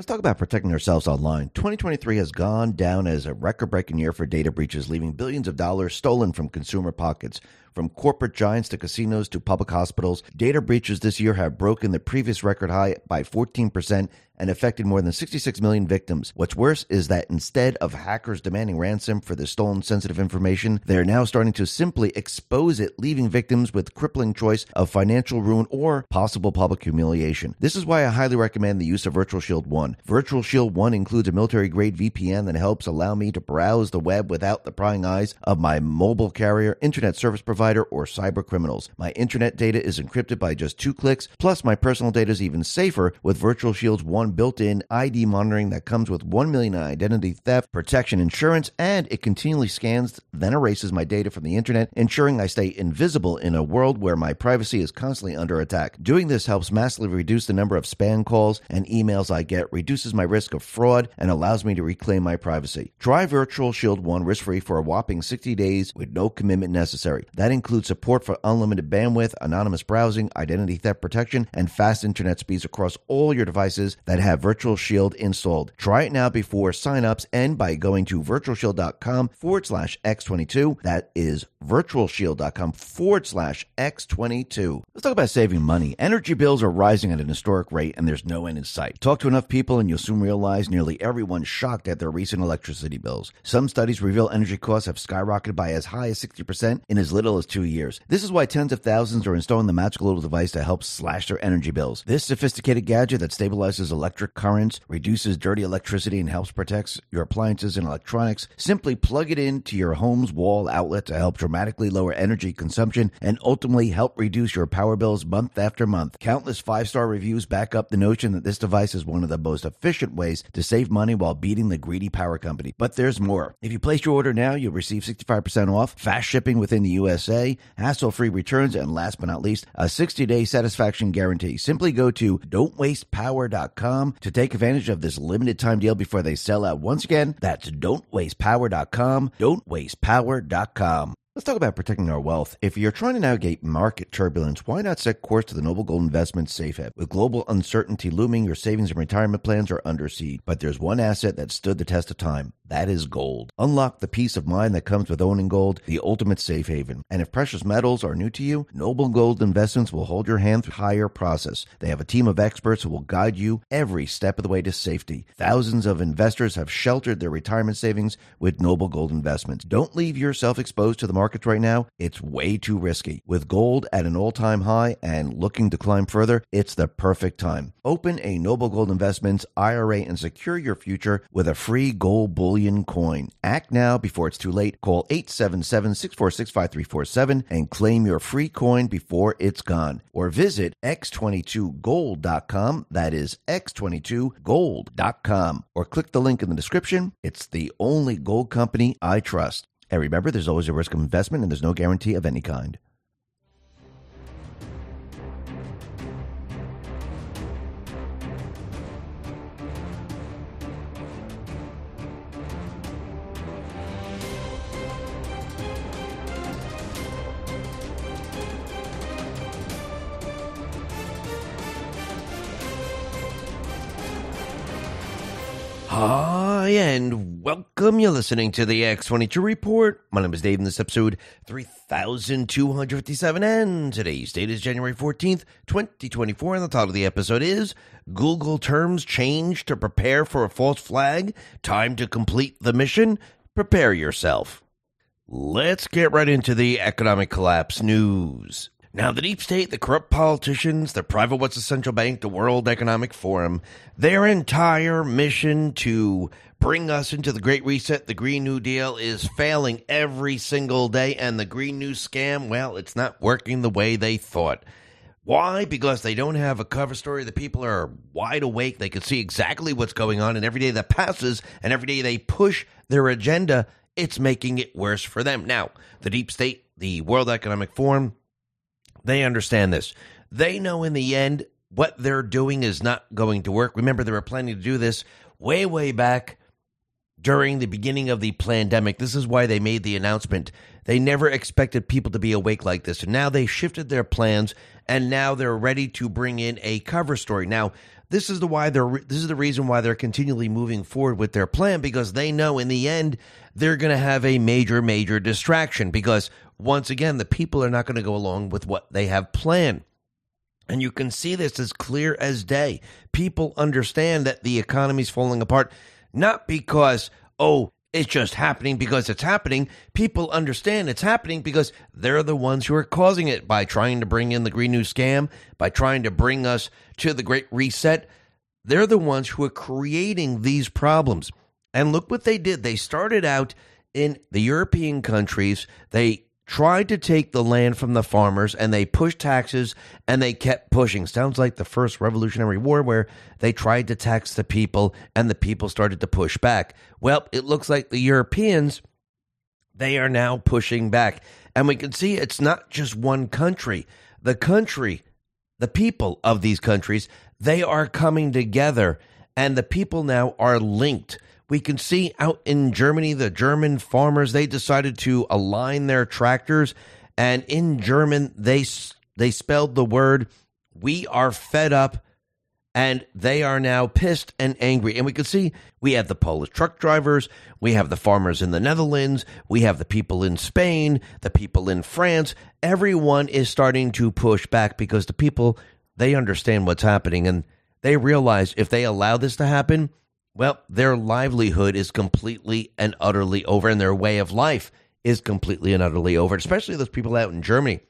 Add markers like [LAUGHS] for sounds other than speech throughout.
Let's talk about protecting ourselves online. 2023 has gone down as a record breaking year for data breaches, leaving billions of dollars stolen from consumer pockets. From corporate giants to casinos to public hospitals, data breaches this year have broken the previous record high by 14% and affected more than 66 million victims. What's worse is that instead of hackers demanding ransom for the stolen sensitive information, they are now starting to simply expose it, leaving victims with crippling choice of financial ruin or possible public humiliation. This is why I highly recommend the use of Virtual Shield 1. Virtual Shield 1 includes a military grade VPN that helps allow me to browse the web without the prying eyes of my mobile carrier, internet service provider, or cyber criminals. My internet data is encrypted by just two clicks, plus my personal data is even safer with Virtual Shield's one built-in ID monitoring that comes with 1 million identity theft protection insurance and it continually scans then erases my data from the internet, ensuring I stay invisible in a world where my privacy is constantly under attack. Doing this helps massively reduce the number of spam calls and emails I get, reduces my risk of fraud, and allows me to reclaim my privacy. Try Virtual Shield 1 risk-free for a whopping 60 days with no commitment necessary. That includes support for unlimited bandwidth, anonymous browsing, identity theft protection, and fast internet speeds across all your devices that have Virtual Shield installed. Try it now before signups and by going to virtualshield.com forward slash X22. That is virtualshield.com forward slash X22. Let's talk about saving money. Energy bills are rising at an historic rate and there's no end in sight. Talk to enough people and you'll soon realize nearly everyone's shocked at their recent electricity bills. Some studies reveal energy costs have skyrocketed by as high as 60% in as little as two years. This is why tens of thousands are installing the magical little device to help slash their energy bills. This sophisticated gadget that stabilizes electric currents, reduces dirty electricity, and helps protect your appliances and electronics. Simply plug it into your home's wall outlet to help dramatically lower energy consumption and ultimately help reduce your power bills month after month. Countless five star reviews back up the notion that this device is one of the most efficient ways to save money while beating the greedy power company. But there's more. If you place your order now, you'll receive 65% off, fast shipping within the USA, hassle free returns, and last but not least, a 60 day satisfaction guarantee. Simply go to don'twastepower.com to take advantage of this limited time deal before they sell out. Once again, that's don'twastepower.com. Don'twastepower.com. Let's talk about protecting our wealth. If you're trying to navigate market turbulence, why not set course to the Noble Gold Investments Safe Haven? With global uncertainty looming, your savings and retirement plans are under siege. But there's one asset that stood the test of time. That is gold. Unlock the peace of mind that comes with owning gold, the ultimate safe haven. And if precious metals are new to you, Noble Gold Investments will hold your hand through the IRA process. They have a team of experts who will guide you every step of the way to safety. Thousands of investors have sheltered their retirement savings with Noble Gold Investments. Don't leave yourself exposed to the markets right now. It's way too risky. With gold at an all-time high and looking to climb further, it's the perfect time. Open a Noble Gold Investments IRA and secure your future with a free gold bullion coin. Act now before it's too late. Call 877-646-5347 and claim your free coin before it's gone. Or visit x22gold.com. That is x22gold.com. Or click the link in the description. It's the only gold company I trust. And remember, there's always a risk of investment and there's no guarantee of any kind. And welcome. You're listening to the X22 Report. My name is Dave, and this episode 3257. And today's date is January 14th, 2024. And the title of the episode is Google Terms Change to Prepare for a False Flag. Time to complete the mission. Prepare yourself. Let's get right into the economic collapse news. Now, the deep state, the corrupt politicians, the private what's the central bank, the World Economic Forum, their entire mission to bring us into the Great Reset, the Green New Deal, is failing every single day. And the Green New scam, well, it's not working the way they thought. Why? Because they don't have a cover story. The people are wide awake. They can see exactly what's going on. And every day that passes and every day they push their agenda, it's making it worse for them. Now, the deep state, the World Economic Forum, they understand this. They know in the end what they're doing is not going to work. Remember, they were planning to do this way, way back during the beginning of the pandemic. This is why they made the announcement. They never expected people to be awake like this. And now they shifted their plans and now they're ready to bring in a cover story. Now, this is the why they're this is the reason why they're continually moving forward with their plan because they know in the end they're going to have a major major distraction because once again the people are not going to go along with what they have planned. And you can see this as clear as day. People understand that the economy's falling apart not because, oh, it's just happening because it's happening. People understand it's happening because they're the ones who are causing it by trying to bring in the Green New scam, by trying to bring us to the Great Reset. They're the ones who are creating these problems. And look what they did. They started out in the European countries. They tried to take the land from the farmers and they pushed taxes and they kept pushing. Sounds like the first Revolutionary War where they tried to tax the people and the people started to push back. Well, it looks like the Europeans, they are now pushing back. And we can see it's not just one country. The country, the people of these countries, they are coming together and the people now are linked we can see out in Germany, the German farmers, they decided to align their tractors. And in German, they, they spelled the word, we are fed up. And they are now pissed and angry. And we can see we have the Polish truck drivers, we have the farmers in the Netherlands, we have the people in Spain, the people in France. Everyone is starting to push back because the people, they understand what's happening. And they realize if they allow this to happen, well, their livelihood is completely and utterly over, and their way of life is completely and utterly over, especially those people out in Germany.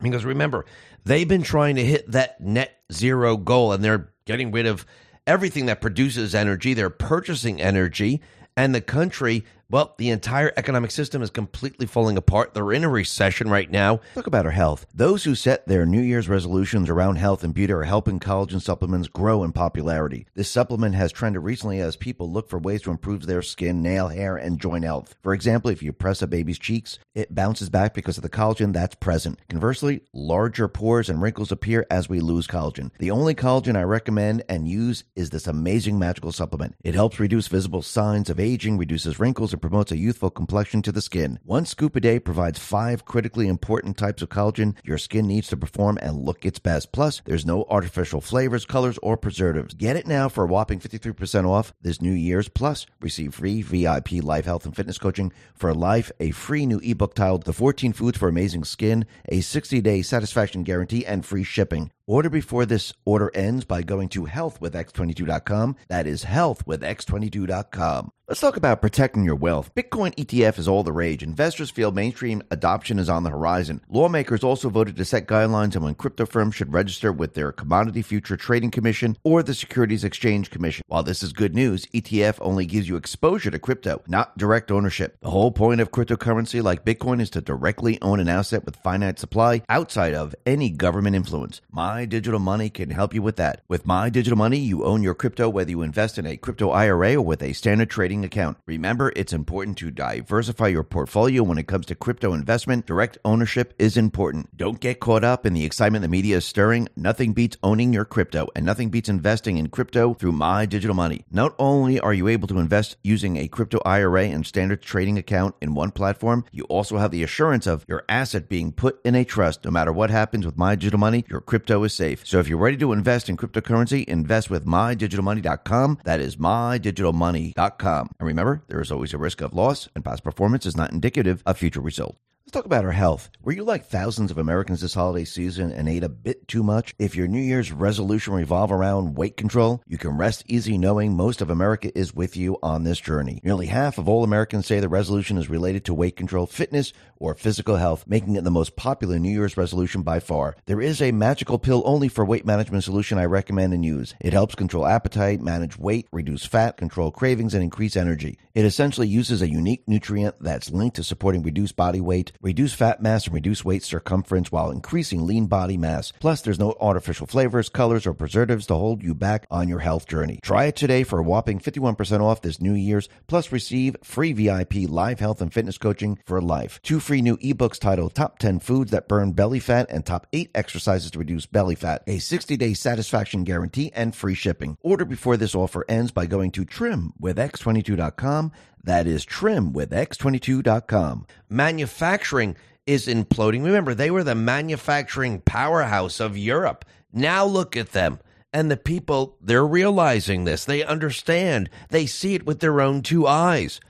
Because remember, they've been trying to hit that net zero goal, and they're getting rid of everything that produces energy. They're purchasing energy, and the country well, the entire economic system is completely falling apart. They're in a recession right now. Talk about our health. Those who set their New Year's resolutions around health and beauty are helping collagen supplements grow in popularity. This supplement has trended recently as people look for ways to improve their skin, nail, hair, and joint health. For example, if you press a baby's cheeks, it bounces back because of the collagen that's present. Conversely, larger pores and wrinkles appear as we lose collagen. The only collagen I recommend and use is this amazing magical supplement. It helps reduce visible signs of aging, reduces wrinkles, promotes a youthful complexion to the skin. One scoop a day provides five critically important types of collagen your skin needs to perform and look its best. Plus, there's no artificial flavors, colors, or preservatives. Get it now for a whopping 53% off this New Year's. Plus, receive free VIP life health and fitness coaching for life, a free new ebook titled The 14 Foods for Amazing Skin, a 60 day satisfaction guarantee, and free shipping. Order before this order ends by going to healthwithx22.com. That is healthwithx22.com. Let's talk about protecting your wealth. Bitcoin ETF is all the rage. Investors feel mainstream adoption is on the horizon. Lawmakers also voted to set guidelines on when crypto firms should register with their Commodity Future Trading Commission or the Securities Exchange Commission. While this is good news, ETF only gives you exposure to crypto, not direct ownership. The whole point of cryptocurrency like Bitcoin is to directly own an asset with finite supply outside of any government influence. My Digital Money can help you with that. With My Digital Money, you own your crypto whether you invest in a crypto IRA or with a standard trading account. Remember, it's important to diversify your portfolio when it comes to crypto investment. Direct ownership is important. Don't get caught up in the excitement the media is stirring. Nothing beats owning your crypto, and nothing beats investing in crypto through My Digital Money. Not only are you able to invest using a crypto IRA and standard trading account in one platform, you also have the assurance of your asset being put in a trust. No matter what happens with My Digital Money, your crypto is safe. So if you're ready to invest in cryptocurrency, invest with MyDigitalMoney.com. That is MyDigitalMoney.com. And remember, there is always a risk of loss, and past performance is not indicative of future results. Let's talk about our health. Were you like thousands of Americans this holiday season and ate a bit too much? If your New Year's resolution revolve around weight control, you can rest easy knowing most of America is with you on this journey. Nearly half of all Americans say the resolution is related to weight control, fitness, or physical health, making it the most popular New Year's resolution by far. There is a magical pill only for weight management solution I recommend and use. It helps control appetite, manage weight, reduce fat, control cravings, and increase energy. It essentially uses a unique nutrient that's linked to supporting reduced body weight reduce fat mass and reduce waist circumference while increasing lean body mass. Plus, there's no artificial flavors, colors, or preservatives to hold you back on your health journey. Try it today for a whopping 51% off this New Year's, plus receive free VIP live health and fitness coaching for life. Two free new ebooks titled Top 10 Foods That Burn Belly Fat and Top 8 Exercises to Reduce Belly Fat, a 60 day satisfaction guarantee, and free shipping. Order before this offer ends by going to trimwithx22.com. That is trimwithx22.com. Manufacturing is imploding. Remember, they were the manufacturing powerhouse of Europe. Now look at them. And the people, they're realizing this. They understand. They see it with their own two eyes.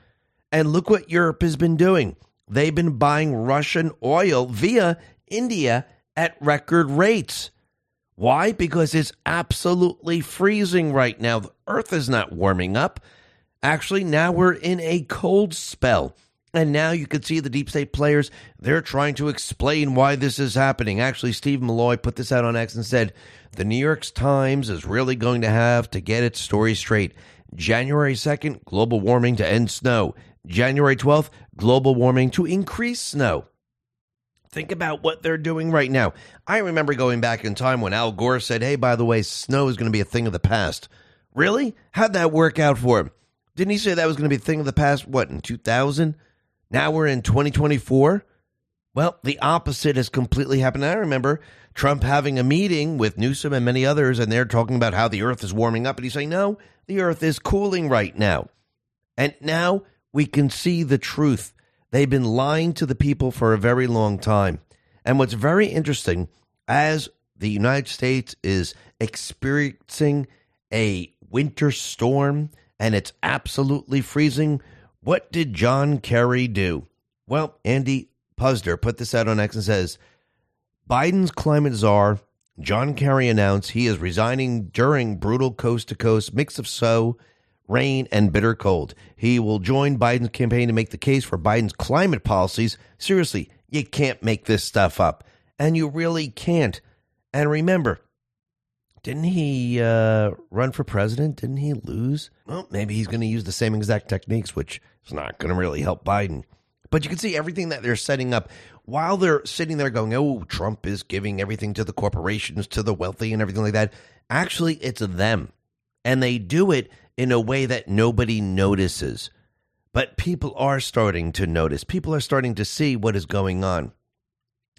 And look what Europe has been doing. They've been buying Russian oil via India at record rates. Why? Because it's absolutely freezing right now. The earth is not warming up. Actually, now we're in a cold spell. And now you can see the deep state players, they're trying to explain why this is happening. Actually, Steve Milloy put this out on X and said the New York Times is really going to have to get its story straight. January 2nd, global warming to end snow. January 12th, global warming to increase snow. Think about what they're doing right now. I remember going back in time when Al Gore said, hey, by the way, snow is going to be a thing of the past. Really? How'd that work out for him? Didn't he say that was going to be a thing of the past, what, in 2000? Now we're in 2024. Well, the opposite has completely happened. I remember Trump having a meeting with Newsom and many others, and they're talking about how the earth is warming up. And he's saying, no, the earth is cooling right now. And now we can see the truth. They've been lying to the people for a very long time. And what's very interesting, as the United States is experiencing a winter storm and it's absolutely freezing, what did John Kerry do? Well, Andy Puzder put this out on X and says Biden's climate czar, John Kerry, announced he is resigning during brutal coast to coast mix of snow, rain, and bitter cold. He will join Biden's campaign to make the case for Biden's climate policies. Seriously, you can't make this stuff up. And you really can't. And remember, didn't he uh, run for president? Didn't he lose? Well, maybe he's going to use the same exact techniques, which is not going to really help Biden. But you can see everything that they're setting up while they're sitting there going, oh, Trump is giving everything to the corporations, to the wealthy, and everything like that. Actually, it's them. And they do it in a way that nobody notices. But people are starting to notice. People are starting to see what is going on.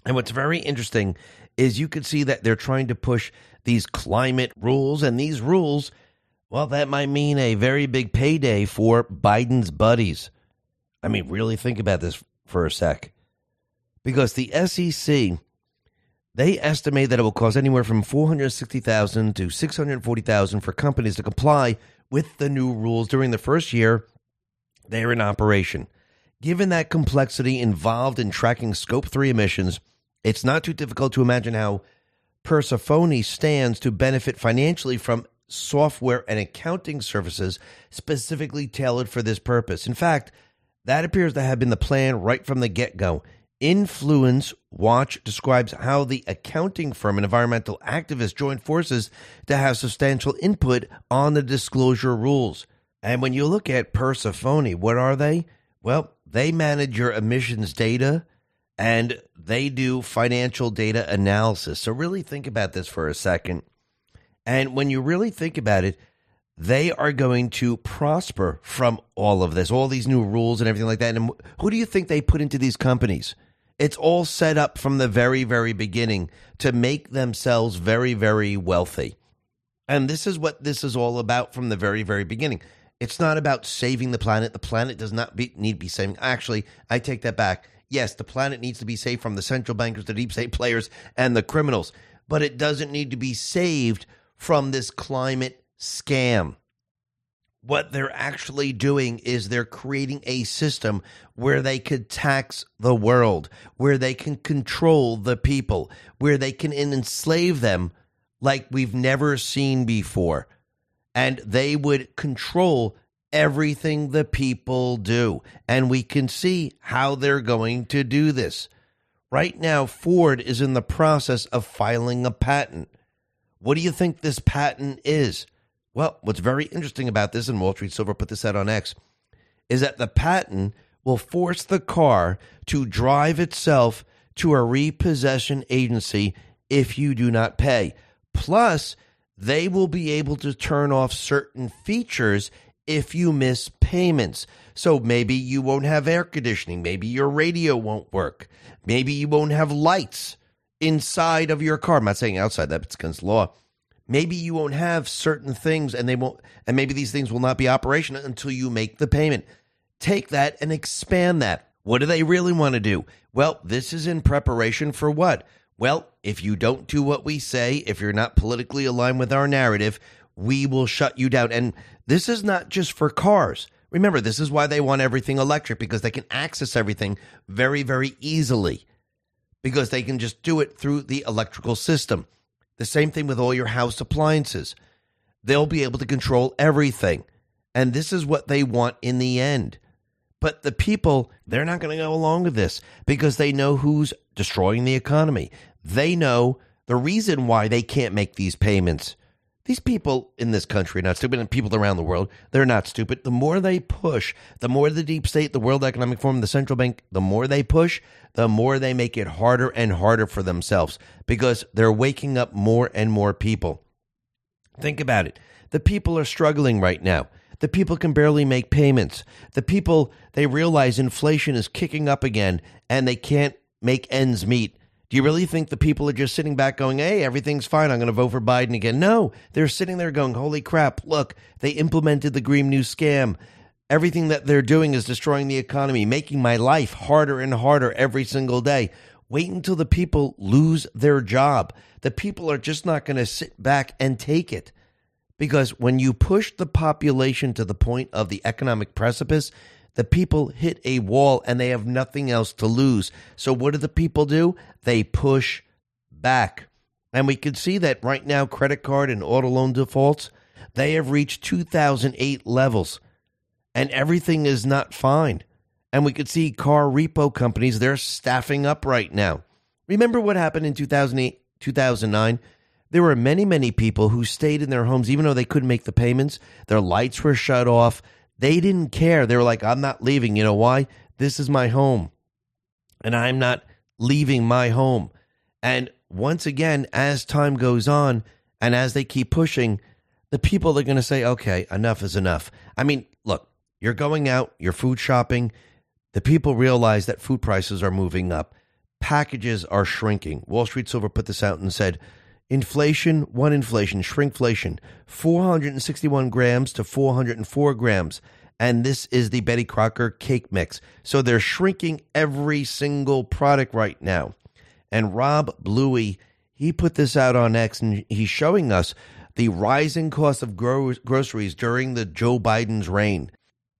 And what's very interesting is you can see that they're trying to push these climate rules, and these rules, well, that might mean a very big payday for Biden's buddies. I mean, really think about this for a sec. Because the SEC, they estimate that it will cost anywhere from 460,000 to 640,000 for companies to comply with the new rules during the first year they're in operation. Given that complexity involved in tracking scope 3 emissions, it's not too difficult to imagine how Persefoni stands to benefit financially from software and accounting services specifically tailored for this purpose. In fact, that appears to have been the plan right from the get go. Influence Watch describes how the accounting firm and environmental activists joined forces to have substantial input on the disclosure rules. And when you look at Persefoni, what are they? Well, they manage your emissions data, and they do financial data analysis. So, really think about this for a second. And when you really think about it, they are going to prosper from all of this, all these new rules and everything like that. And who do you think they put into these companies? It's all set up from the very, very beginning to make themselves very, very wealthy. And this is what this is all about from the very, very beginning. It's not about saving the planet. The planet does not be, need to be saved. Actually, I take that back Yes, the planet needs to be saved from the central bankers, the deep state [LAUGHS] players, and the criminals, but it doesn't need to be saved from this climate scam. What they're actually doing is they're creating a system where they could tax the world, where they can control the people, where they can enslave them like we've never seen before. And they would control everything the people do. And we can see how they're going to do this. Right now, Ford is in the process of filing a patent. What do you think this patent is? Well, what's very interesting about this, and Wall Street Silver put this out on X, is that the patent will force the car to drive itself to a repossession agency if you do not pay. Plus, they will be able to turn off certain features if you miss payments. So maybe you won't have air conditioning. Maybe your radio won't work. Maybe you won't have lights inside of your car. I'm not saying outside that, it's against law. Maybe you won't have certain things and they won't, and maybe these things will not be operational until you make the payment. Take that and expand that. What do they really want to do? Well, this is in preparation for what? Well, if you don't do what we say, if you're not politically aligned with our narrative, we will shut you down. And this is not just for cars. Remember, this is why they want everything electric because they can access everything very, very easily because they can just do it through the electrical system. The same thing with all your house appliances. They'll be able to control everything. And this is what they want in the end. But the people, they're not going to go along with this because they know who's destroying the economy. They know the reason why they can't make these payments. These people in this country are not stupid, and people around the world, they're not stupid. The more they push, the more the deep state, the World Economic Forum, the central bank, the more they push, the more they make it harder and harder for themselves because they're waking up more and more people. Think about it. The people are struggling right now. The people can barely make payments. The people, they realize inflation is kicking up again and they can't make ends meet. Do you really think the people are just sitting back going, hey, everything's fine. I'm going to vote for Biden again? No, they're sitting there going, holy crap, look, they implemented the Green New Scam. Everything that they're doing is destroying the economy, making my life harder and harder every single day. Wait until the people lose their job. The people are just not going to sit back and take it. Because when you push the population to the point of the economic precipice, the people hit a wall and they have nothing else to lose. So what do the people do? They push back. And we can see that right now credit card and auto loan defaults, they have reached 2008 levels and everything is not fine. And we could see car repo companies, they're staffing up right now. Remember what happened in 2008, 2009? There were many, many people who stayed in their homes even though they couldn't make the payments. Their lights were shut off. They didn't care. They were like, I'm not leaving. You know why? This is my home. And I'm not leaving my home. And once again, as time goes on and as they keep pushing, the people are going to say, okay, enough is enough. I mean, look, you're going out, you're food shopping. The people realize that food prices are moving up. Packages are shrinking. Wall Street Silver put this out and said Inflation, one inflation, shrinkflation, 461 grams to 404 grams. And this is the Betty Crocker cake mix. So they're shrinking every single product right now. And Rob Bluey, he put this out on X and he's showing us the rising cost of gro- groceries during the Joe Biden's reign.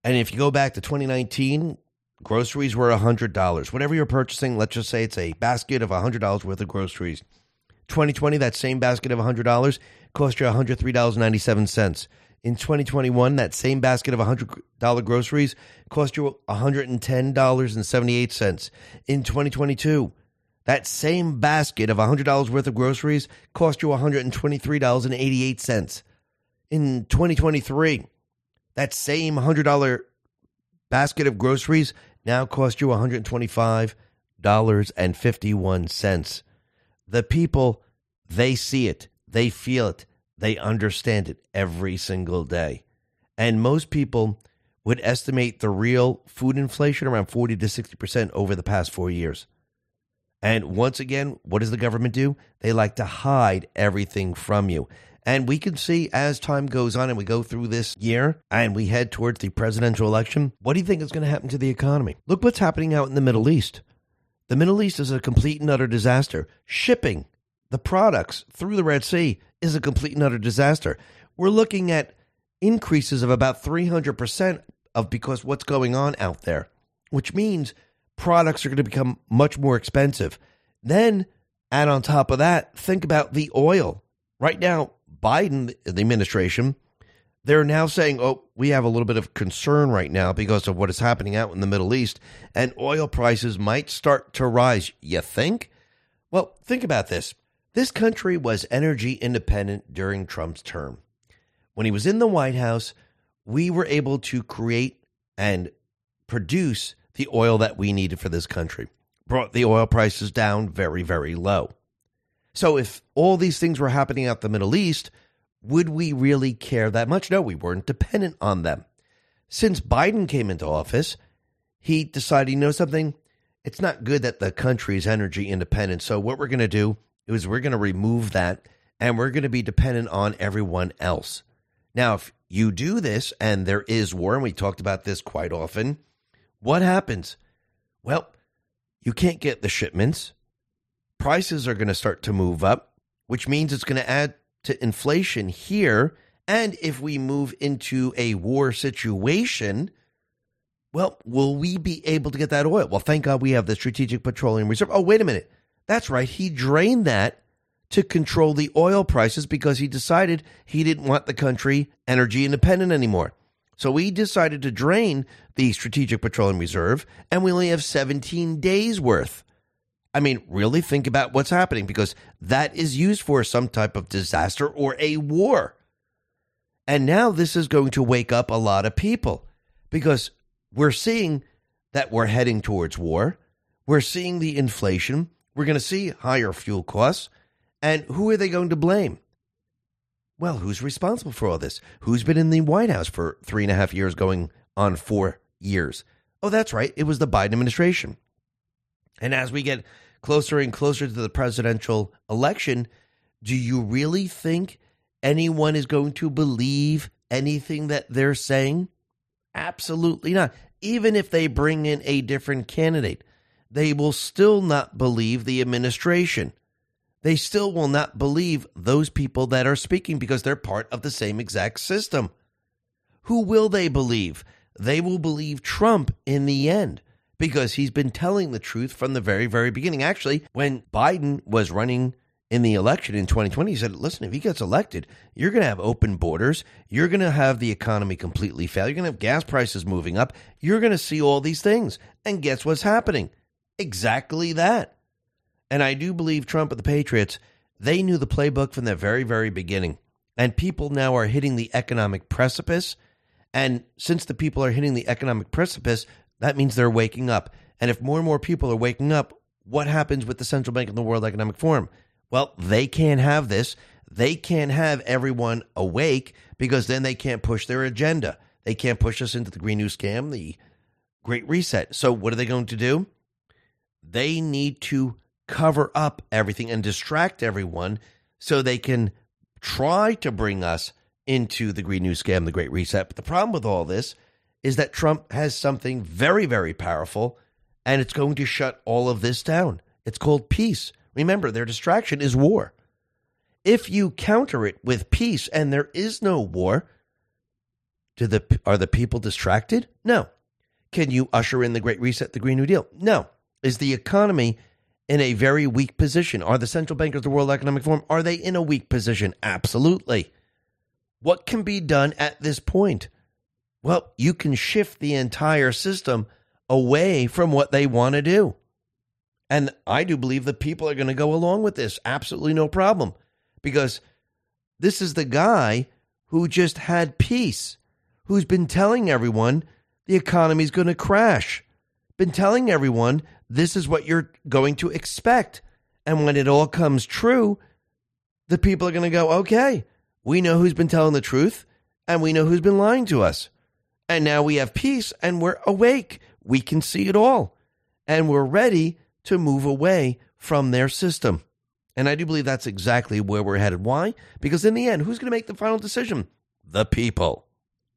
And if you go back to 2019, groceries were $100. Whatever you're purchasing, let's just say it's a basket of $100 worth of groceries 2020, that same basket of $100 cost you $103.97. In 2021, that same basket of $100 groceries cost you $110.78. In 2022, that same basket of $100 worth of groceries cost you $123.88. In 2023, that same $100 basket of groceries now cost you $125.51 the people, they see it, they feel it, they understand it every single day. And most people would estimate the real food inflation around 40 to 60% over the past four years. And once again, what does the government do? They like to hide everything from you. And we can see as time goes on and we go through this year and we head towards the presidential election, what do you think is going to happen to the economy? Look what's happening out in the Middle East. The Middle East is a complete and utter disaster. Shipping the products through the Red Sea is a complete and utter disaster. We're looking at increases of about 300% of because what's going on out there, which means products are going to become much more expensive. Then add on top of that, think about the oil. Right now, Biden, the administration, they're now saying, oh, we have a little bit of concern right now because of what is happening out in the Middle East, and oil prices might start to rise. You think? Well, think about this. This country was energy independent during Trump's term. When he was in the White House, we were able to create and produce the oil that we needed for this country, brought the oil prices down very, very low. So if all these things were happening out the Middle East, would we really care that much? No, we weren't dependent on them. Since Biden came into office, he decided, you know something? It's not good that the country is energy independent. So what we're going to do is we're going to remove that and we're going to be dependent on everyone else. Now, if you do this and there is war, and we talked about this quite often, what happens? Well, you can't get the shipments. Prices are going to start to move up, which means it's going to add to inflation here. And if we move into a war situation, well, will we be able to get that oil? Well, thank God we have the Strategic Petroleum Reserve. Oh, wait a minute. That's right. He drained that to control the oil prices because he decided he didn't want the country energy independent anymore. So we decided to drain the Strategic Petroleum Reserve, and we only have 17 days worth. I mean, really think about what's happening because that is used for some type of disaster or a war. And now this is going to wake up a lot of people because we're seeing that we're heading towards war. We're seeing the inflation. We're going to see higher fuel costs. And who are they going to blame? Well, who's responsible for all this? Who's been in the White House for three and a half years, going on four years? Oh, that's right. It was the Biden administration. And as we get closer and closer to the presidential election, do you really think anyone is going to believe anything that they're saying? Absolutely not. Even if they bring in a different candidate, they will still not believe the administration they still will not believe those people that are speaking because they're part of the same exact system. Who will they believe? They will believe Trump in the end because he's been telling the truth from the very, very beginning. Actually, when Biden was running in the election in 2020, he said, listen, if he gets elected, you're going to have open borders. You're going to have the economy completely fail. You're going to have gas prices moving up. You're going to see all these things. And guess what's happening? Exactly that. And I do believe Trump and the Patriots, they knew the playbook from the very, very beginning. And people now are hitting the economic precipice. And since the people are hitting the economic precipice, that means they're waking up. And if more and more people are waking up, what happens with the central bank and the World Economic Forum? Well, they can't have this. They can't have everyone awake because then they can't push their agenda. They can't push us into the Green New Scam, the Great Reset. So, what are they going to do? They need to cover up everything and distract everyone so they can try to bring us into the Green New Scam, the Great Reset. But the problem with all this is that Trump has something very, very powerful, and it's going to shut all of this down. It's called peace. Remember, their distraction is war. If you counter it with peace and there is no war, do the are the people distracted? No. Can you usher in the Great Reset, the Green New Deal? No. Is the economy in a very weak position. Are the central bankers of the World Economic Forum? Are they in a weak position? Absolutely. What can be done at this point? Well, you can shift the entire system away from what they want to do. And I do believe that people are going to go along with this. Absolutely no problem. Because this is the guy who just had peace, who's been telling everyone the economy's going to crash, been telling everyone this is what you're going to expect. And when it all comes true, the people are going to go, okay, we know who's been telling the truth and we know who's been lying to us. And now we have peace and we're awake. We can see it all. And we're ready to move away from their system. And I do believe that's exactly where we're headed. Why? Because in the end, who's going to make the final decision? The people.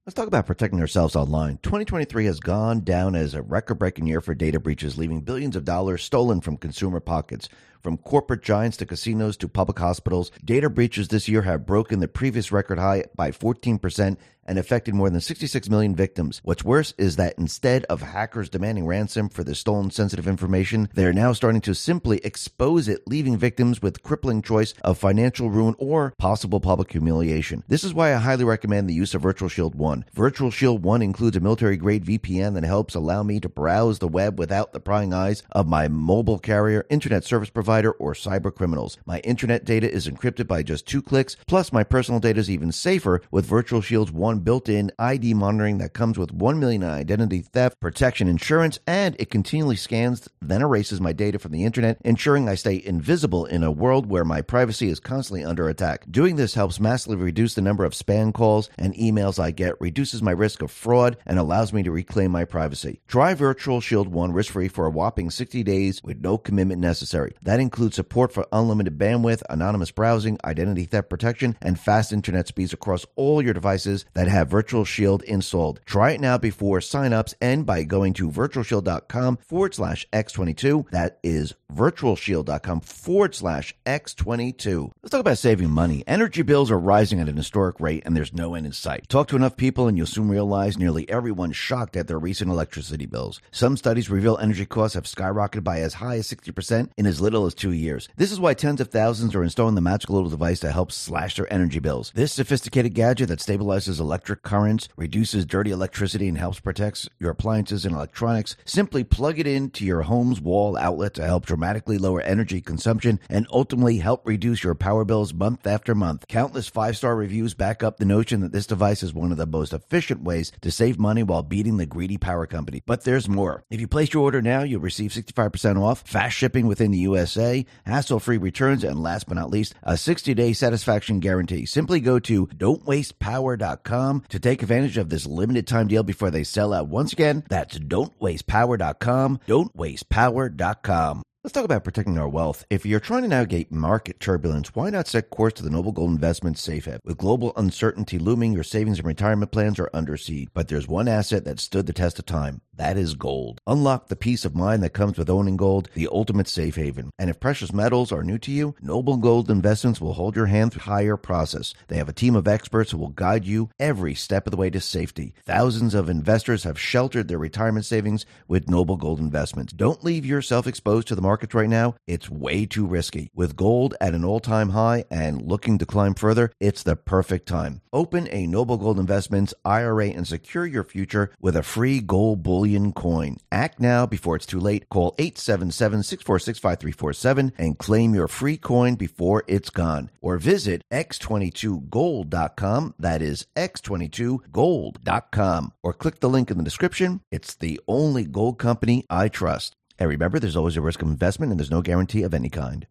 Let's talk about protecting ourselves online. 2023 has gone down as a record breaking year for data breaches, leaving billions of dollars stolen from consumer pockets. From corporate giants to casinos to public hospitals, data breaches this year have broken the previous record high by 14% and affected more than 66 million victims. What's worse is that instead of hackers demanding ransom for the stolen sensitive information, they are now starting to simply expose it, leaving victims with crippling choice of financial ruin or possible public humiliation. This is why I highly recommend the use of Virtual Shield 1. Virtual Shield 1 includes a military grade VPN that helps allow me to browse the web without the prying eyes of my mobile carrier, internet service provider, provider or cyber criminals. My internet data is encrypted by just two clicks, plus my personal data is even safer with Virtual Shield's one built-in ID monitoring that comes with 1 million identity theft protection insurance and it continually scans then erases my data from the internet, ensuring I stay invisible in a world where my privacy is constantly under attack. Doing this helps massively reduce the number of spam calls and emails I get, reduces my risk of fraud, and allows me to reclaim my privacy. Try Virtual Shield 1 risk-free for a whopping 60 days with no commitment necessary. That includes support for unlimited bandwidth, anonymous browsing, identity theft protection, and fast internet speeds across all your devices that have Virtual Shield installed. Try it now before signups and by going to virtualshield.com forward slash X22. That is virtualshield.com forward slash X22. Let's talk about saving money. Energy bills are rising at an historic rate and there's no end in sight. Talk to enough people and you'll soon realize nearly everyone's shocked at their recent electricity bills. Some studies reveal energy costs have skyrocketed by as high as 60% in as little as two years. This is why tens of thousands are installing the magical little device to help slash their energy bills. This sophisticated gadget that stabilizes electric currents, reduces dirty electricity, and helps protect your appliances and electronics. Simply plug it into your home's wall outlet to help dramatically lower energy consumption and ultimately help reduce your power bills month after month. Countless five star reviews back up the notion that this device is one of the most efficient ways to save money while beating the greedy power company. But there's more. If you place your order now, you'll receive 65% off, fast shipping within the USA, hassle free returns, and last but not least, a 60 day satisfaction guarantee. Simply go to don'twastepower.com to take advantage of this limited time deal before they sell out. Once again, that's don'twastepower.com. Don'twastepower.com. Let's talk about protecting our wealth. If you're trying to navigate market turbulence, why not set course to the Noble Gold Investments Safe Haven? With global uncertainty looming, your savings and retirement plans are under siege. But there's one asset that stood the test of time. That is gold. Unlock the peace of mind that comes with owning gold, the ultimate safe haven. And if precious metals are new to you, Noble Gold Investments will hold your hand through the IRA process. They have a team of experts who will guide you every step of the way to safety. Thousands of investors have sheltered their retirement savings with Noble Gold Investments. Don't leave yourself exposed to the markets right now. It's way too risky. With gold at an all-time high and looking to climb further, it's the perfect time. Open a Noble Gold Investments IRA and secure your future with a free gold bullion coin. Act now before it's too late. Call 877-646-5347 and claim your free coin before it's gone. Or visit x22gold.com. That is x22gold.com. Or click the link in the description. It's the only gold company I trust. And remember, there's always a risk of investment and there's no guarantee of any kind.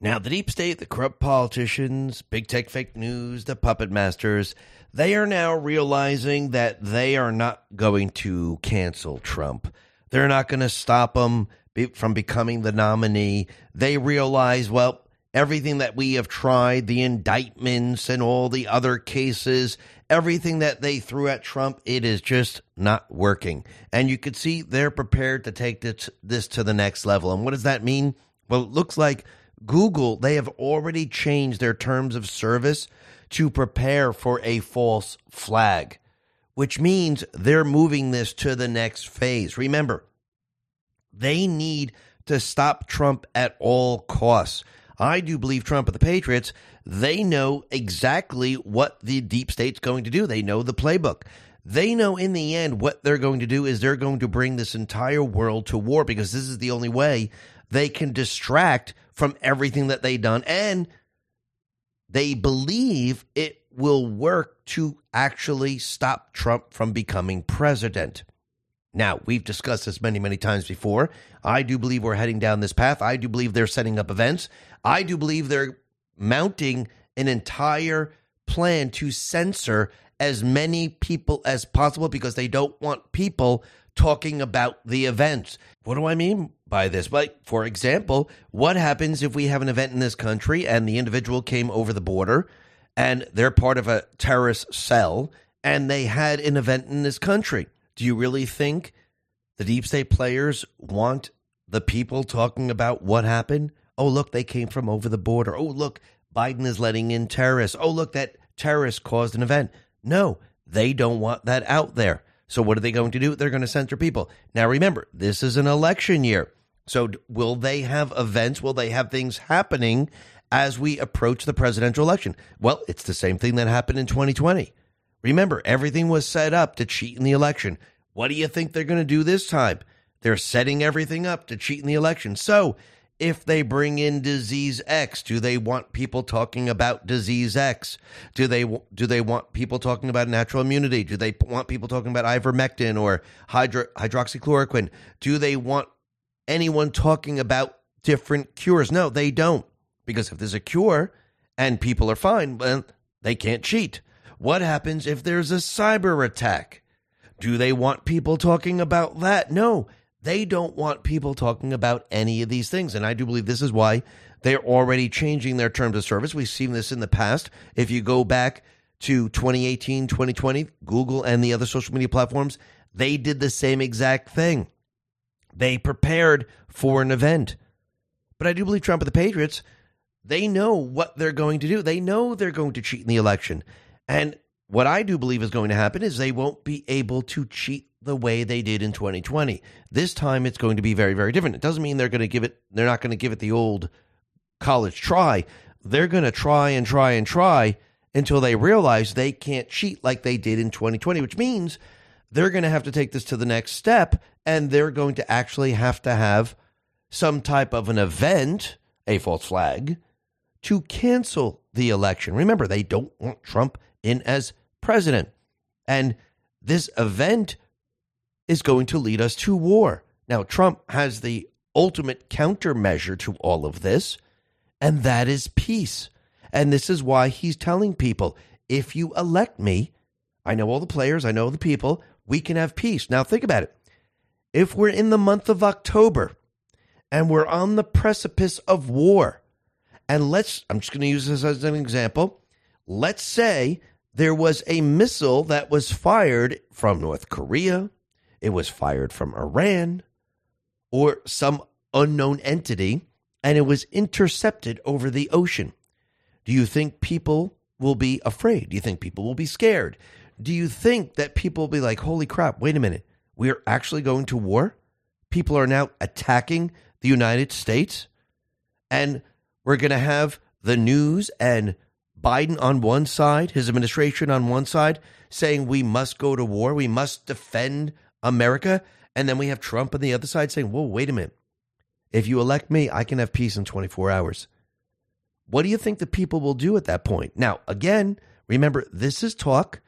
Now, the deep state, the corrupt politicians, big tech fake news, the puppet masters, they are now realizing that they are not going to cancel Trump. They're not going to stop him from becoming the nominee. They realize, well, everything that we have tried, the indictments and all the other cases, everything that they threw at Trump, it is just not working. And you could see they're prepared to take this, this to the next level. And what does that mean? Well, it looks like Google, they have already changed their terms of service to prepare for a false flag, which means they're moving this to the next phase. Remember, they need to stop Trump at all costs. I do believe Trump and the Patriots, they know exactly what the deep state's going to do. They know the playbook. They know in the end what they're going to do is they're going to bring this entire world to war because this is the only way they can distract from everything that they've done. And they believe it will work to actually stop Trump from becoming president. Now, we've discussed this many, many times before. I do believe we're heading down this path. I do believe they're setting up events. I do believe they're mounting an entire plan to censor as many people as possible because they don't want people talking about the events. What do I mean by this? Like, for example, what happens if we have an event in this country and the individual came over the border and they're part of a terrorist cell and they had an event in this country? Do you really think the deep state players want the people talking about what happened? Oh, look, they came from over the border. Oh, look, Biden is letting in terrorists. Oh, look, that terrorist caused an event. No, they don't want that out there. So what are they going to do? They're going to censor people. Now remember, this is an election year. So will they have events? Will they have things happening as we approach the presidential election? Well, it's the same thing that happened in 2020. Remember, everything was set up to cheat in the election. What do you think they're going to do this time? They're setting everything up to cheat in the election. So, if they bring in disease X? Do they want people talking about disease X? Do they do they want people talking about natural immunity? Do they want people talking about ivermectin or hydro, hydroxychloroquine? Do they want anyone talking about different cures? No, they don't. Because if there's a cure and people are fine, well, they can't cheat. What happens if there's a cyber attack? Do they want people talking about that? No, they don't want people talking about any of these things. And I do believe this is why they're already changing their terms of service. We've seen this in the past. If you go back to 2018, 2020, Google and the other social media platforms, they did the same exact thing. They prepared for an event. But I do believe Trump and the Patriots, they know what they're going to do. They know they're going to cheat in the election. And what I do believe is going to happen is they won't be able to cheat the way they did in 2020. This time it's going to be very, very different. It doesn't mean they're going to give it, they're not going to give it the old college try. They're going to try and try and try until they realize they can't cheat like they did in 2020, which means they're going to have to take this to the next step and they're going to actually have to have some type of an event, a false flag, to cancel the election. Remember, they don't want Trump in as president. And this event is going to lead us to war. Now, Trump has the ultimate countermeasure to all of this, and that is peace. And this is why he's telling people if you elect me, I know all the players, I know the people, we can have peace. Now, think about it. If we're in the month of October and we're on the precipice of war, and let's, I'm just going to use this as an example. Let's say there was a missile that was fired from North Korea it was fired from Iran or some unknown entity and it was intercepted over the ocean. Do you think people will be afraid? Do you think people will be scared? Do you think that people will be like, holy crap, wait a minute, we're actually going to war? People are now attacking the United States? And we're going to have the news and Biden on one side, his administration on one side, saying we must go to war, we must defend America. And then we have Trump on the other side saying, whoa, wait a minute. If you elect me, I can have peace in 24 hours. What do you think the people will do at that point? Now, again, remember, this is talk,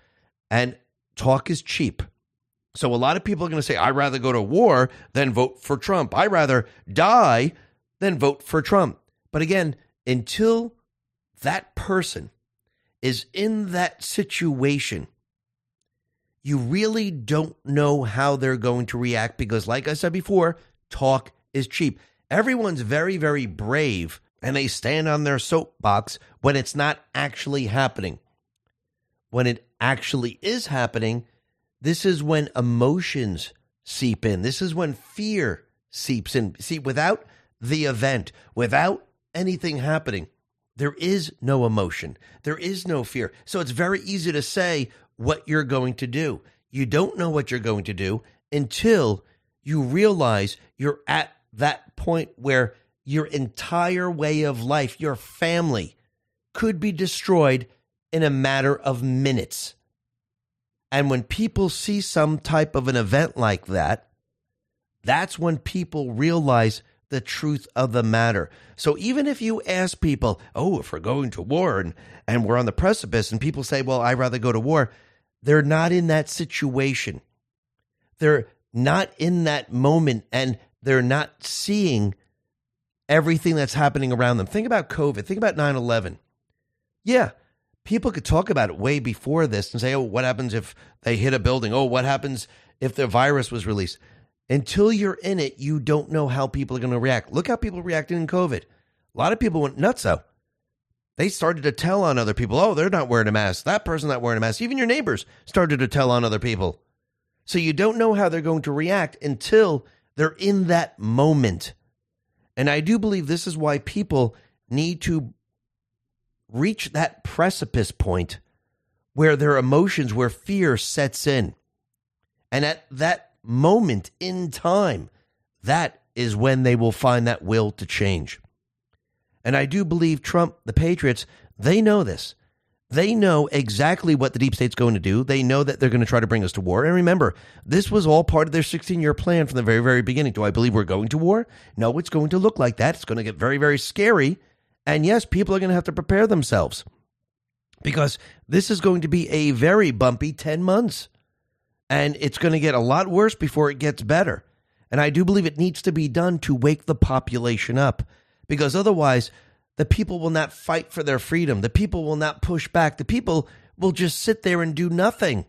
and talk is cheap. So a lot of people are going to say, I'd rather go to war than vote for Trump. I'd rather die than vote for Trump. But again, until that person is in that situation you really don't know how they're going to react because, like I said before, talk is cheap. Everyone's very, very brave and they stand on their soapbox when it's not actually happening. When it actually is happening, this is when emotions seep in. This is when fear seeps in. See, without the event, without anything happening, there is no emotion. There is no fear. So it's very easy to say, what you're going to do. You don't know what you're going to do until you realize you're at that point where your entire way of life, your family, could be destroyed in a matter of minutes. And when people see some type of an event like that, that's when people realize the truth of the matter. So even if you ask people, oh, if we're going to war and, and we're on the precipice, and people say, well, I'd rather go to war, they're not in that situation. They're not in that moment and they're not seeing everything that's happening around them. Think about COVID. Think about 9 11. Yeah, people could talk about it way before this and say, oh, what happens if they hit a building? Oh, what happens if the virus was released? Until you're in it, you don't know how people are going to react. Look how people reacted in COVID. A lot of people went nuts though. They started to tell on other people, oh, they're not wearing a mask. That person's not wearing a mask. Even your neighbors started to tell on other people. So you don't know how they're going to react until they're in that moment. And I do believe this is why people need to reach that precipice point where their emotions, where fear sets in. And at that moment in time, that is when they will find that will to change. And I do believe Trump, the Patriots, they know this. They know exactly what the deep state's going to do. They know that they're going to try to bring us to war. And remember, this was all part of their 16 year plan from the very, very beginning. Do I believe we're going to war? No, it's going to look like that. It's going to get very, very scary. And yes, people are going to have to prepare themselves because this is going to be a very bumpy 10 months. And it's going to get a lot worse before it gets better. And I do believe it needs to be done to wake the population up because otherwise, the people will not fight for their freedom. The people will not push back. The people will just sit there and do nothing.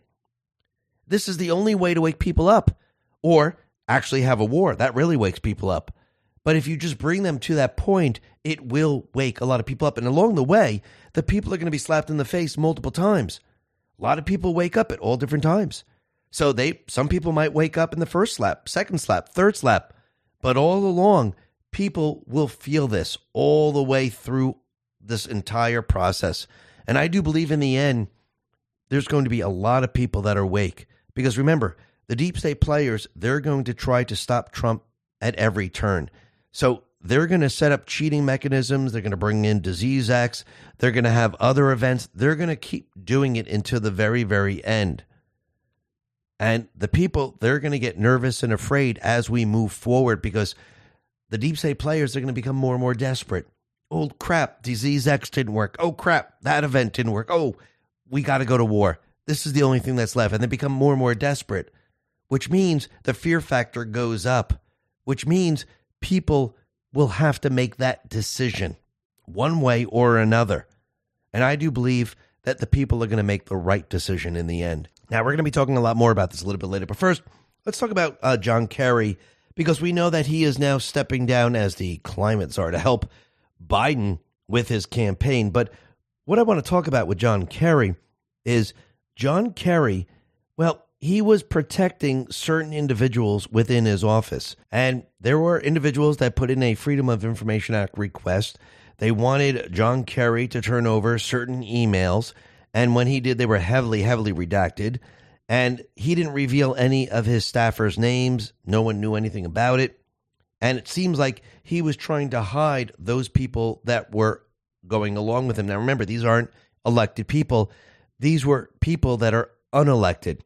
This is the only way to wake people up, or actually have a war. That really wakes people up. But if you just bring them to that point, it will wake a lot of people up. And along the way, the people are going to be slapped in the face multiple times. A lot of people wake up at all different times. So they some people might wake up in the first slap, second slap, third slap, but all along people will feel this all the way through this entire process. And I do believe in the end, there's going to be a lot of people that are awake. Because remember, the deep state players, they're going to try to stop Trump at every turn. So they're going to set up cheating mechanisms. They're going to bring in disease X. They're going to have other events. They're going to keep doing it until the very, very end. And the people, they're going to get nervous and afraid as we move forward because the deep state players are going to become more and more desperate. Oh crap, disease X didn't work. Oh crap, that event didn't work. Oh, we got to go to war. This is the only thing that's left. And they become more and more desperate, which means the fear factor goes up, which means people will have to make that decision one way or another. And I do believe that the people are going to make the right decision in the end. Now, we're going to be talking a lot more about this a little bit later. But first, let's talk about uh, John Kerry because we know that he is now stepping down as the climate czar to help Biden with his campaign. But what I want to talk about with John Kerry is John Kerry, well, he was protecting certain individuals within his office. And there were individuals that put in a Freedom of Information Act request. They wanted John Kerry to turn over certain emails. And when he did, they were heavily, heavily redacted and he didn't reveal any of his staffers' names. No one knew anything about it. And it seems like he was trying to hide those people that were going along with him. Now, remember, these aren't elected people, these were people that are unelected.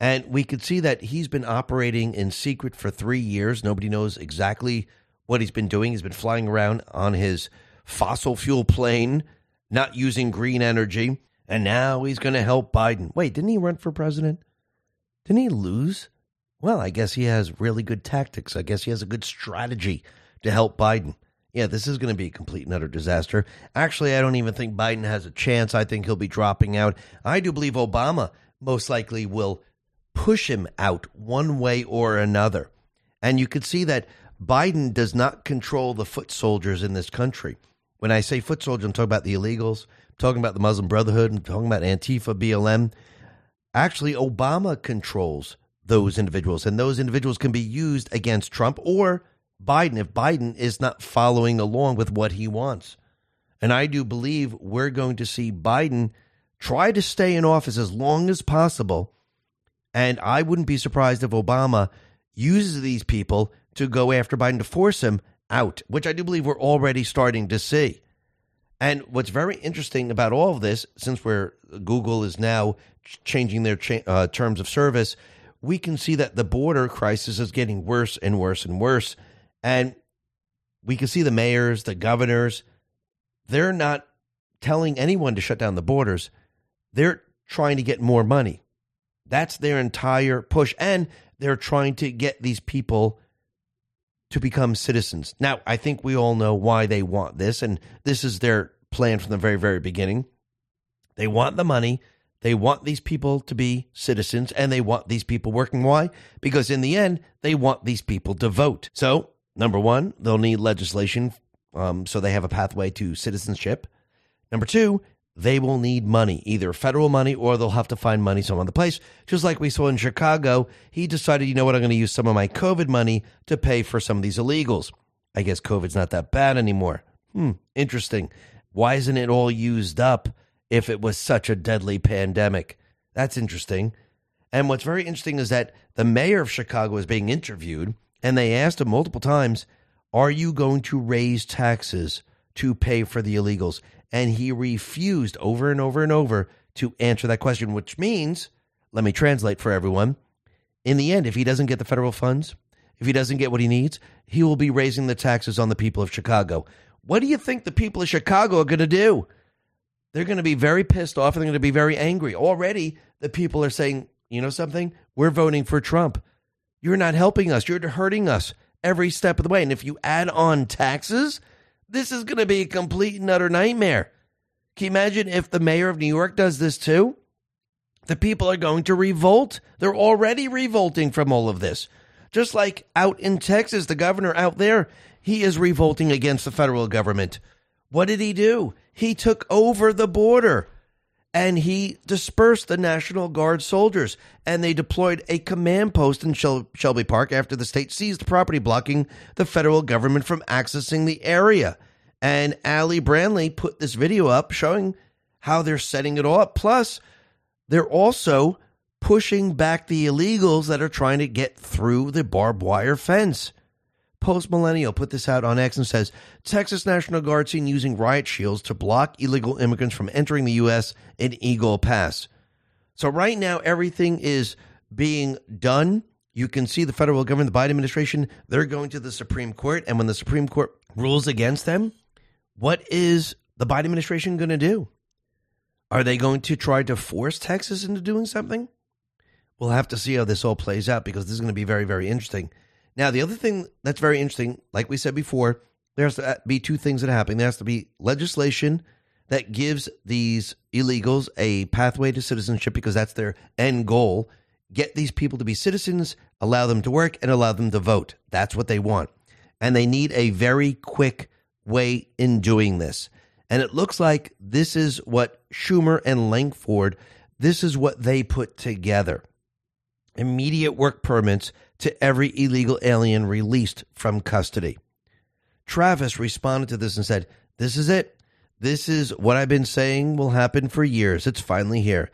And we could see that he's been operating in secret for three years. Nobody knows exactly what he's been doing. He's been flying around on his fossil fuel plane, not using green energy and now he's going to help Biden. Wait, didn't he run for president? Didn't he lose? Well, I guess he has really good tactics. I guess he has a good strategy to help Biden. Yeah, this is going to be a complete and utter disaster. Actually, I don't even think Biden has a chance. I think he'll be dropping out. I do believe Obama most likely will push him out one way or another. And you could see that Biden does not control the foot soldiers in this country. When I say foot soldiers, I'm talking about the illegals, I'm talking about the Muslim Brotherhood and talking about Antifa, BLM. Actually, Obama controls those individuals, and those individuals can be used against Trump or Biden if Biden is not following along with what he wants. And I do believe we're going to see Biden try to stay in office as long as possible. And I wouldn't be surprised if Obama uses these people to go after Biden to force him out, which I do believe we're already starting to see. And what's very interesting about all of this, since we're Google is now changing their cha- uh, terms of service, we can see that the border crisis is getting worse and worse and worse. And we can see the mayors, the governors, they're not telling anyone to shut down the borders. They're trying to get more money. That's their entire push. And they're trying to get these people to become citizens. Now, I think we all know why they want this, and this is their plan from the very, very beginning. They want the money. They want these people to be citizens and they want these people working. Why? Because in the end, they want these people to vote. So, number one, they'll need legislation um, so they have a pathway to citizenship. Number two, they will need money, either federal money or they'll have to find money some other place. Just like we saw in Chicago, he decided, you know what, I'm going to use some of my COVID money to pay for some of these illegals. I guess COVID's not that bad anymore. Hmm, interesting. Why isn't it all used up if it was such a deadly pandemic? That's interesting. And what's very interesting is that the mayor of Chicago is being interviewed, and they asked him multiple times, Are you going to raise taxes to pay for the illegals? And he refused over and over and over to answer that question, which means, let me translate for everyone. In the end, if he doesn't get the federal funds, if he doesn't get what he needs, he will be raising the taxes on the people of Chicago. What do you think the people of Chicago are going to do? They're going to be very pissed off and they're going to be very angry. Already, the people are saying, you know something? We're voting for Trump. You're not helping us. You're hurting us every step of the way. And if you add on taxes, this is going to be a complete and utter nightmare. Can you imagine if the mayor of New York does this too? The people are going to revolt. They're already revolting from all of this. Just like out in Texas, the governor out there, he is revolting against the federal government. What did he do? He took over the border and he dispersed the National Guard soldiers and they deployed a command post in Shel- Shelby Park after the state seized property, blocking the federal government from accessing the area. And Ali Bradley put this video up showing how they're setting it all up. Plus, they're also pushing back the illegals that are trying to get through the barbed wire fence. Post Millennial put this out on X and says Texas National Guard seen using riot shields to block illegal immigrants from entering the U.S. in Eagle Pass. So, right now, everything is being done. You can see the federal government, the Biden administration, they're going to the Supreme Court. And when the Supreme Court rules against them, what is the Biden administration going to do? Are they going to try to force Texas into doing something? We'll have to see how this all plays out because this is going to be very, very interesting. Now, the other thing that's very interesting, like we said before, there has to uh, be two things that happen. There has to be legislation that gives these illegals a pathway to citizenship because that's their end goal. Get these people to be citizens, allow them to work, and allow them to vote. That's what they want. And they need a very quick way in doing this. And it looks like this is what Schumer and Lankford, this is what they put together. Immediate work permits to every illegal alien released from custody. Travis responded to this and said, This is it. This is what I've been saying will happen for years. It's finally here.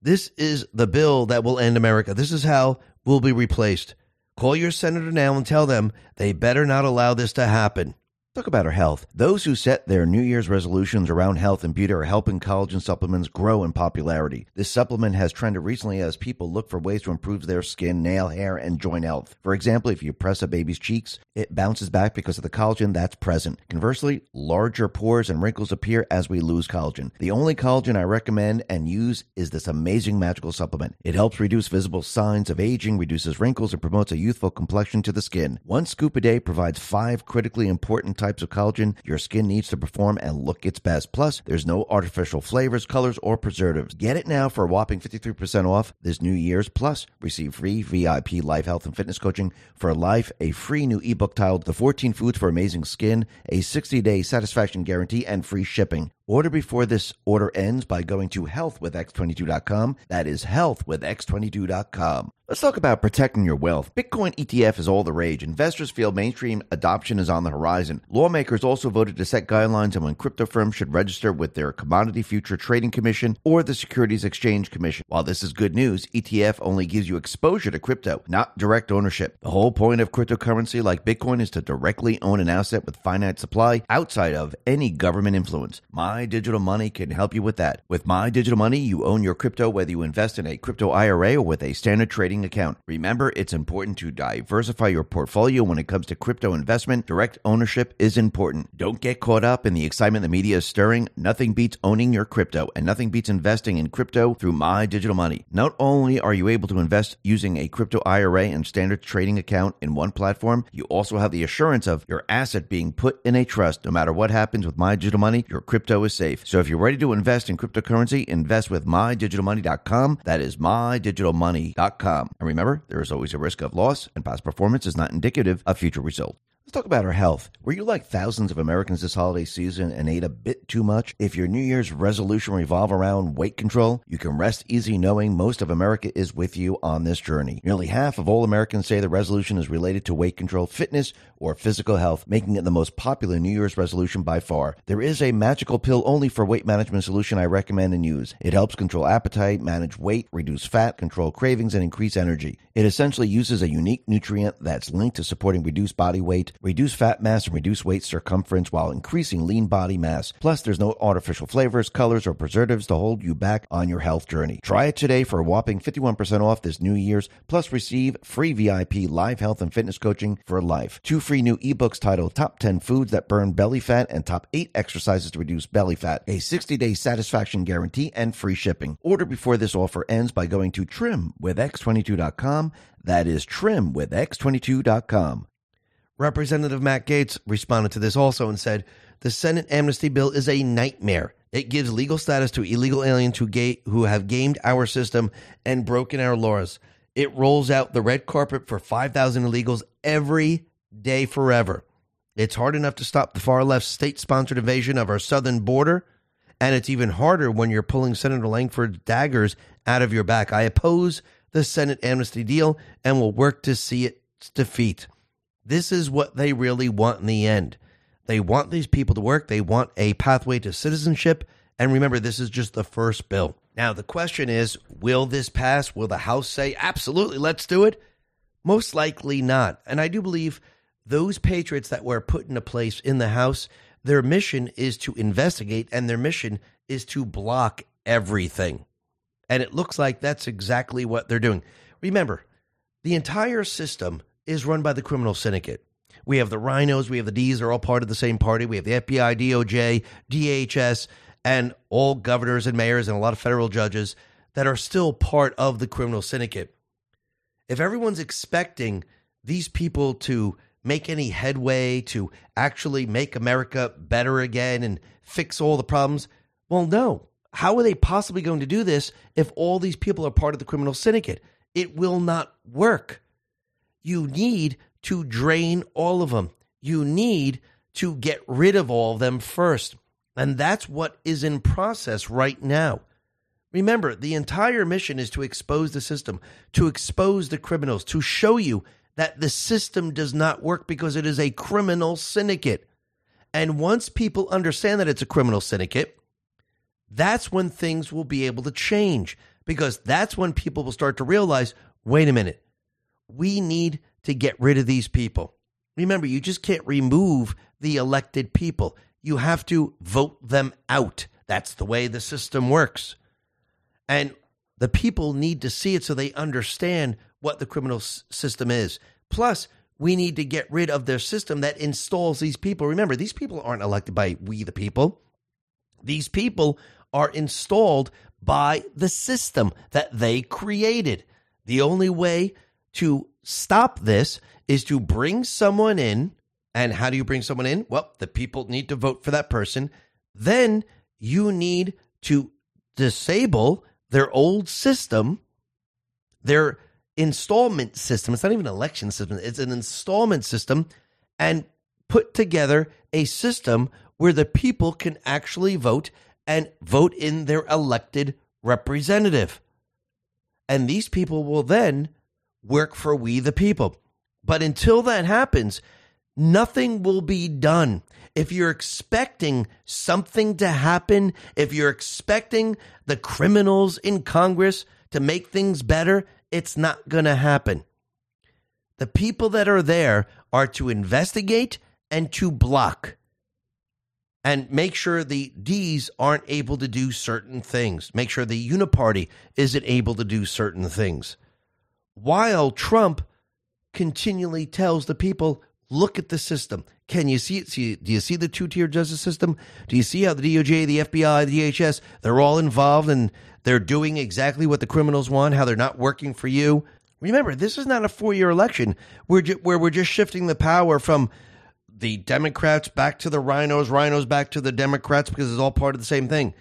This is the bill that will end America. This is how we'll be replaced. Call your senator now and tell them they better not allow this to happen. Talk about our health. Those who set their New Year's resolutions around health and beauty are helping collagen supplements grow in popularity. This supplement has trended recently as people look for ways to improve their skin, nail, hair, and joint health. For example, if you press a baby's cheeks, it bounces back because of the collagen that's present. Conversely, larger pores and wrinkles appear as we lose collagen. The only collagen I recommend and use is this amazing magical supplement. It helps reduce visible signs of aging, reduces wrinkles, and promotes a youthful complexion to the skin. One scoop a day provides five critically important types of collagen your skin needs to perform and look its best. Plus, there's no artificial flavors, colors, or preservatives. Get it now for a whopping 53% off this New Year's. Plus, receive free VIP life health and fitness coaching for life, a free new ebook titled The 14 Foods for Amazing Skin, a 60 day satisfaction guarantee, and free shipping. Order before this order ends by going to healthwithx22.com. That is healthwithx22.com. Let's talk about protecting your wealth. Bitcoin ETF is all the rage. Investors feel mainstream adoption is on the horizon. Lawmakers also voted to set guidelines on when crypto firms should register with their Commodity Future Trading Commission or the Securities Exchange Commission. While this is good news, ETF only gives you exposure to crypto, not direct ownership. The whole point of cryptocurrency like Bitcoin is to directly own an asset with finite supply outside of any government influence. My Digital Money can help you with that. With My Digital Money, you own your crypto whether you invest in a crypto IRA or with a standard trading account. Remember, it's important to diversify your portfolio when it comes to crypto investment. Direct ownership is important. Don't get caught up in the excitement the media is stirring. Nothing beats owning your crypto, and nothing beats investing in crypto through My Digital Money. Not only are you able to invest using a crypto IRA and standard trading account in one platform, you also have the assurance of your asset being put in a trust. No matter what happens with My Digital Money, your crypto is safe. So if you're ready to invest in cryptocurrency, invest with MyDigitalMoney.com. That is MyDigitalMoney.com. And remember, there is always a risk of loss, and past performance is not indicative of future results. Let's talk about our health. Were you like thousands of Americans this holiday season and ate a bit too much? If your New Year's resolution revolve around weight control, you can rest easy knowing most of America is with you on this journey. Nearly half of all Americans say the resolution is related to weight control, fitness, or physical health, making it the most popular New Year's resolution by far. There is a magical pill only for weight management solution I recommend and use. It helps control appetite, manage weight, reduce fat, control cravings, and increase energy. It essentially uses a unique nutrient that's linked to supporting reduced body weight reduce fat mass and reduce waist circumference while increasing lean body mass. Plus, there's no artificial flavors, colors, or preservatives to hold you back on your health journey. Try it today for a whopping 51% off this New Year's, plus receive free VIP live health and fitness coaching for life. Two free new ebooks titled Top 10 Foods That Burn Belly Fat and Top 8 Exercises to Reduce Belly Fat, a 60 day satisfaction guarantee, and free shipping. Order before this offer ends by going to trimwithx22.com. That is trimwithx22.com. Representative Matt Gaetz responded to this also and said, The Senate amnesty bill is a nightmare. It gives legal status to illegal aliens who, ga- who have gamed our system and broken our laws. It rolls out the red carpet for 5,000 illegals every day forever. It's hard enough to stop the far left state sponsored invasion of our southern border, and it's even harder when you're pulling Senator Lankford's daggers out of your back. I oppose the Senate amnesty deal and will work to see its defeat. This is what they really want in the end. They want these people to work, they want a pathway to citizenship. And remember, this is just the first bill. Now, the question is will this pass? Will the House say, absolutely, let's do it? Most likely not. And I do believe those patriots that were put into place in the House, their mission is to investigate and their mission is to block everything. And it looks like that's exactly what they're doing. Remember, the entire system is run by the criminal syndicate. We have the RINOs, we have the D's, they're all part of the same party. We have the FBI, DOJ, DHS, and all governors and mayors and a lot of federal judges that are still part of the criminal syndicate. If everyone's expecting these people to make any headway to actually make America better again and fix all the problems, well, no. How are they possibly going to do this if all these people are part of the criminal syndicate? It will not work. You need to drain all of them. You need to get rid of all of them first. And that's what is in process right now. Remember, the entire mission is to expose the system, to expose the criminals, to show you that the system does not work because it is a criminal syndicate. And once people understand that it's a criminal syndicate, that's when things will be able to change because that's when people will start to realize wait a minute, we need to get rid of these people. Remember, you just can't remove the elected people, you have to vote them out. That's the way the system works. And the people need to see it so they understand what the criminal s- system is. Plus, we need to get rid of their system that installs these people. Remember, these people aren't elected by we, the people. These people are installed by the system that they created. The only way to stop this is to bring someone in. And how do you bring someone in? Well, the people need to vote for that person. Then you need to disable their old system, their installment system. It's not even an election system, it's an installment system, and put together a system where the people can actually vote and vote in their elected representative. And these people will then work for we the people. But until that happens, nothing will be done. If you're expecting something to happen, if you're expecting the criminals in Congress to make things better, it's not going to happen. The people that are there are to investigate and to block and make sure the D's aren't able to do certain things. Make sure the uniparty isn't able to do certain things. While Trump continually tells the people, look at the system. Can you see it? See, do you see the two tier justice system? Do you see how the DOJ, the FBI, the DHS, they're all involved and they're doing exactly what the criminals want, how they're not working for you? Remember, this is not a four year election where, where we're just shifting the power from the Democrats back to the RINOs, RINOs back to the Democrats because it's all part of the same thing.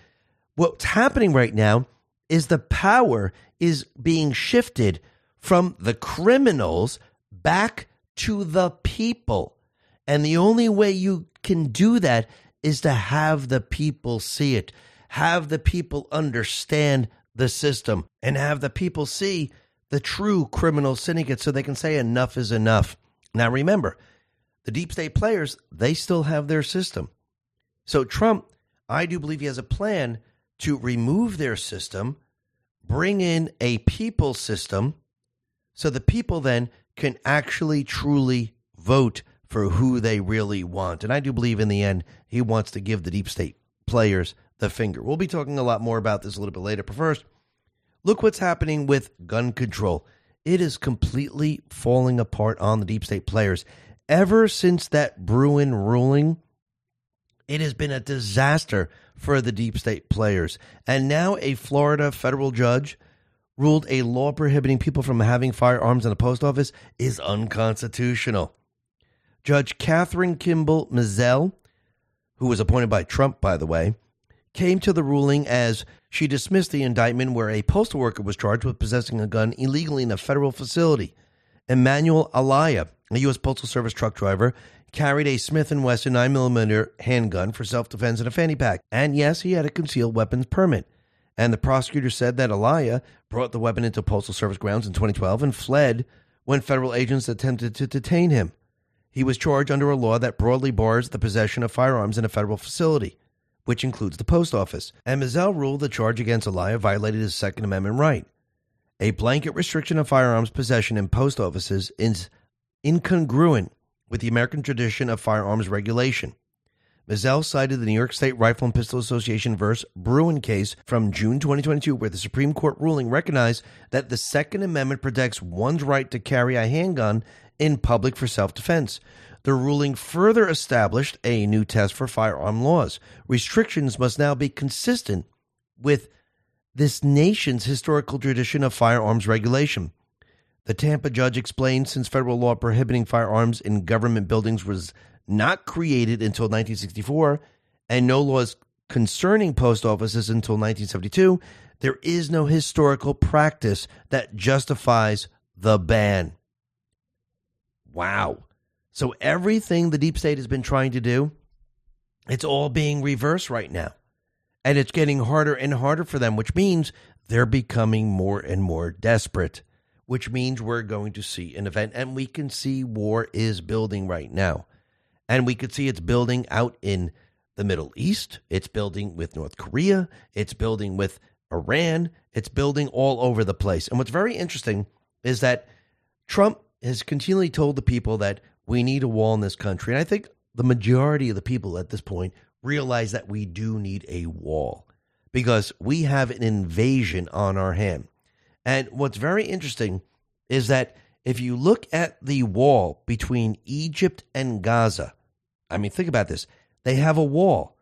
What's happening right now is the power is being shifted from the criminals back to the people. And the only way you can do that is to have the people see it, have the people understand the system, and have the people see the true criminal syndicate so they can say enough is enough. Now, remember, the deep state players, they still have their system. So, Trump, I do believe he has a plan to remove their system, bring in a people system, so the people then can actually truly vote for who they really want. And I do believe in the end, he wants to give the deep state players the finger. We'll be talking a lot more about this a little bit later. But first, look what's happening with gun control. It is completely falling apart on the deep state players. Ever since that Bruen ruling, it has been a disaster for the deep state players. And now a Florida federal judge ruled a law prohibiting people from having firearms in the post office is unconstitutional. Judge Kathryn Kimball Mizelle, who was appointed by Trump, by the way, came to the ruling as she dismissed the indictment where a postal worker was charged with possessing a gun illegally in a federal facility. Emmanuel Alaya, a U.S. Postal Service truck driver, carried a Smith & Wesson 9mm handgun for self-defense in a fanny pack. And yes, he had a concealed weapons permit. And the prosecutor said that Alaya brought the weapon into Postal Service grounds in 2012 and fled when federal agents attempted to detain him. He was charged under a law that broadly bars the possession of firearms in a federal facility, which includes the post office. And Mizelle ruled the charge against Alaya violated his Second Amendment right. A blanket restriction of firearms possession in post offices is incongruent with the American tradition of firearms regulation. Mizelle cited the New York State Rifle and Pistol Association versus Bruen case from June 2022, where the Supreme Court ruling recognized that the Second Amendment protects one's right to carry a handgun in public for self defense. The ruling further established a new test for firearm laws. Restrictions must now be consistent with this nation's historical tradition of firearms regulation. The Tampa judge explained since federal law prohibiting firearms in government buildings was not created until 1964 and no laws concerning post offices until 1972, there is no historical practice that justifies the ban. Wow. So everything the deep state has been trying to do, it's all being reversed right now. And it's getting harder and harder for them, which means they're becoming more and more desperate, which means we're going to see an event. And we can see war is building right now. And we could see it's building out in the Middle East. It's building with North Korea. It's building with Iran. It's building all over the place. And what's very interesting is that Trump has continually told the people that we need a wall in this country. And I think the majority of the people at this point realize that we do need a wall because we have an invasion on our hand. And what's very interesting is that if you look at the wall between Egypt and Gaza, I mean, think about this. They have a wall.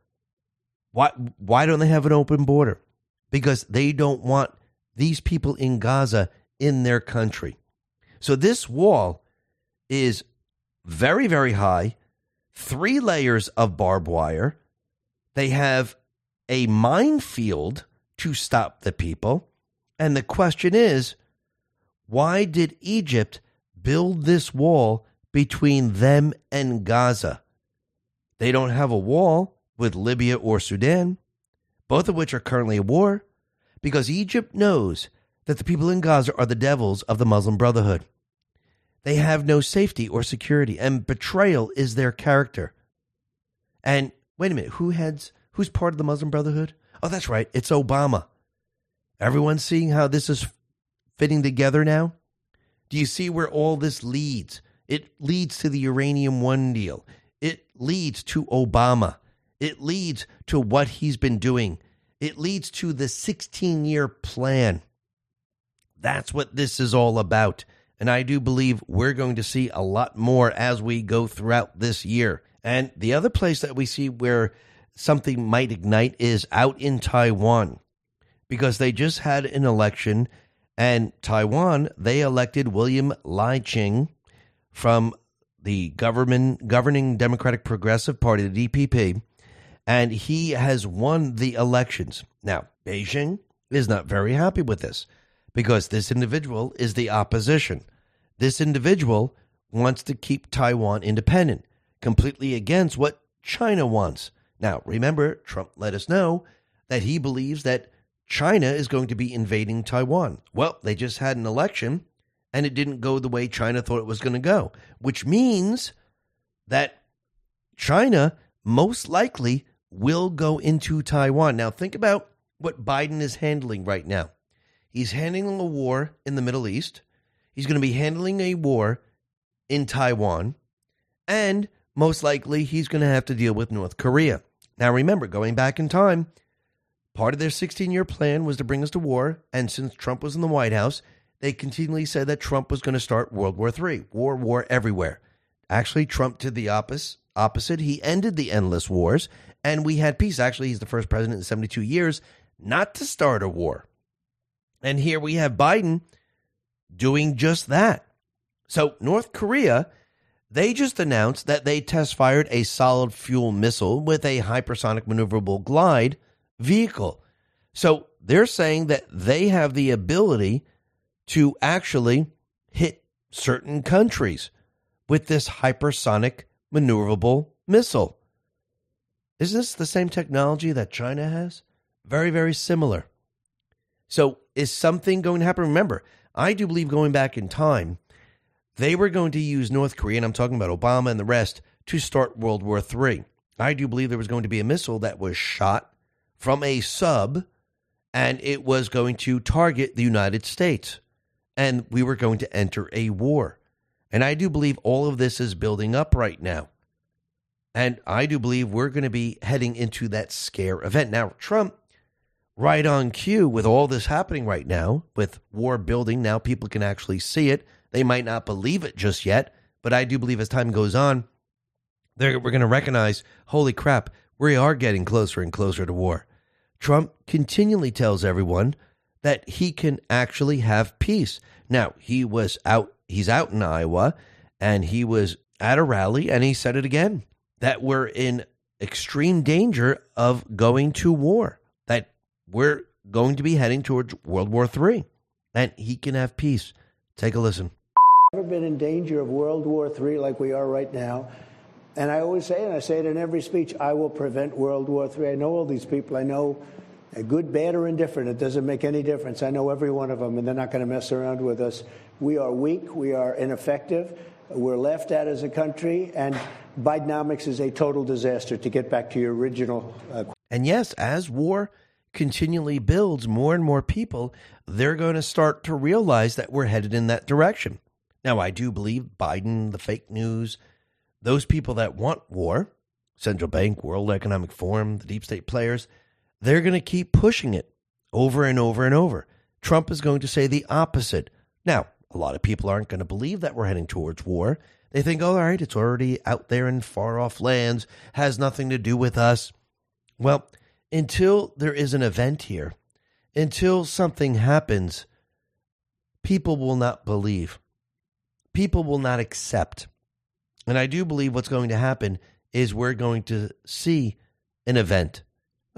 Why, why don't they have an open border? Because they don't want these people in Gaza in their country. So this wall is very, very high, three layers of barbed wire. They have a minefield to stop the people. And the question is why did Egypt build this wall between them and Gaza? They don't have a wall with Libya or Sudan, both of which are currently at war, because Egypt knows that the people in Gaza are the devils of the Muslim Brotherhood. They have no safety or security, and betrayal is their character. And wait a minute, who heads? Who's part of the Muslim Brotherhood? Oh, that's right, it's Obama. Everyone seeing how this is fitting together now? Do you see where all this leads? It leads to the Uranium One deal. It leads to Obama. It leads to what he's been doing. It leads to the 16 year plan. That's what this is all about. And I do believe we're going to see a lot more as we go throughout this year. And the other place that we see where something might ignite is out in Taiwan because they just had an election and Taiwan, they elected William Lai Ching from the government governing Democratic Progressive Party, the DPP, and he has won the elections. Now, Beijing is not very happy with this because this individual is the opposition. This individual wants to keep Taiwan independent, completely against what China wants. Now, remember, Trump let us know that he believes that China is going to be invading Taiwan. Well, they just had an election and it didn't go the way China thought it was going to go, which means that China most likely will go into Taiwan. Now, think about what Biden is handling right now. He's handling a war in the Middle East. He's going to be handling a war in Taiwan. And most likely, he's going to have to deal with North Korea. Now, remember, going back in time, part of their 16 year plan was to bring us to war. And since Trump was in the White House, they continually said that Trump was going to start World War III, war, war everywhere. Actually, Trump did the opposite. Opposite, he ended the endless wars, and we had peace. Actually, he's the first president in 72 years not to start a war. And here we have Biden doing just that. So, North Korea, they just announced that they test fired a solid fuel missile with a hypersonic maneuverable glide vehicle. So, they're saying that they have the ability to actually hit certain countries with this hypersonic maneuverable missile. Is this the same technology that China has? Very, very similar. So, is something going to happen? Remember, I do believe going back in time, they were going to use North Korea, and I'm talking about Obama and the rest, to start World War III. I do believe there was going to be a missile that was shot from a sub, and it was going to target the United States. And we were going to enter a war. And I do believe all of this is building up right now. And I do believe we're going to be heading into that scare event. Now, Trump, right on cue with all this happening right now, with war building, now people can actually see it. They might not believe it just yet, but I do believe as time goes on, we're going to recognize holy crap, we are getting closer and closer to war. Trump continually tells everyone that he can actually have peace. Now, he was out, he's out in Iowa, and he was at a rally, and he said it again that we're in extreme danger of going to war, that we're going to be heading towards World War III, and he can have peace. Take a listen. Never been in danger of World War III like we are right now. And I always say, and I say it in every speech, I will prevent World War III. I know all these people. I know good, bad, or indifferent. It doesn't make any difference. I know every one of them, and they're not going to mess around with us. We are weak. We are ineffective. We're left at as a country, and Bidenomics is a total disaster. To get back to your original. Uh, and yes, as war continually builds, more and more people they're going to start to realize that we're headed in that direction. Now, I do believe Biden, the fake news, those people that want war, central bank, World Economic Forum, the deep state players, they're going to keep pushing it over and over and over. Trump is going to say the opposite. Now, a lot of people aren't going to believe that we're heading towards war. They think, oh, all right, it's already out there in far off lands, has nothing to do with us. Well, until there is an event here, until something happens, people will not believe. People will not accept. And I do believe what's going to happen is we're going to see an event.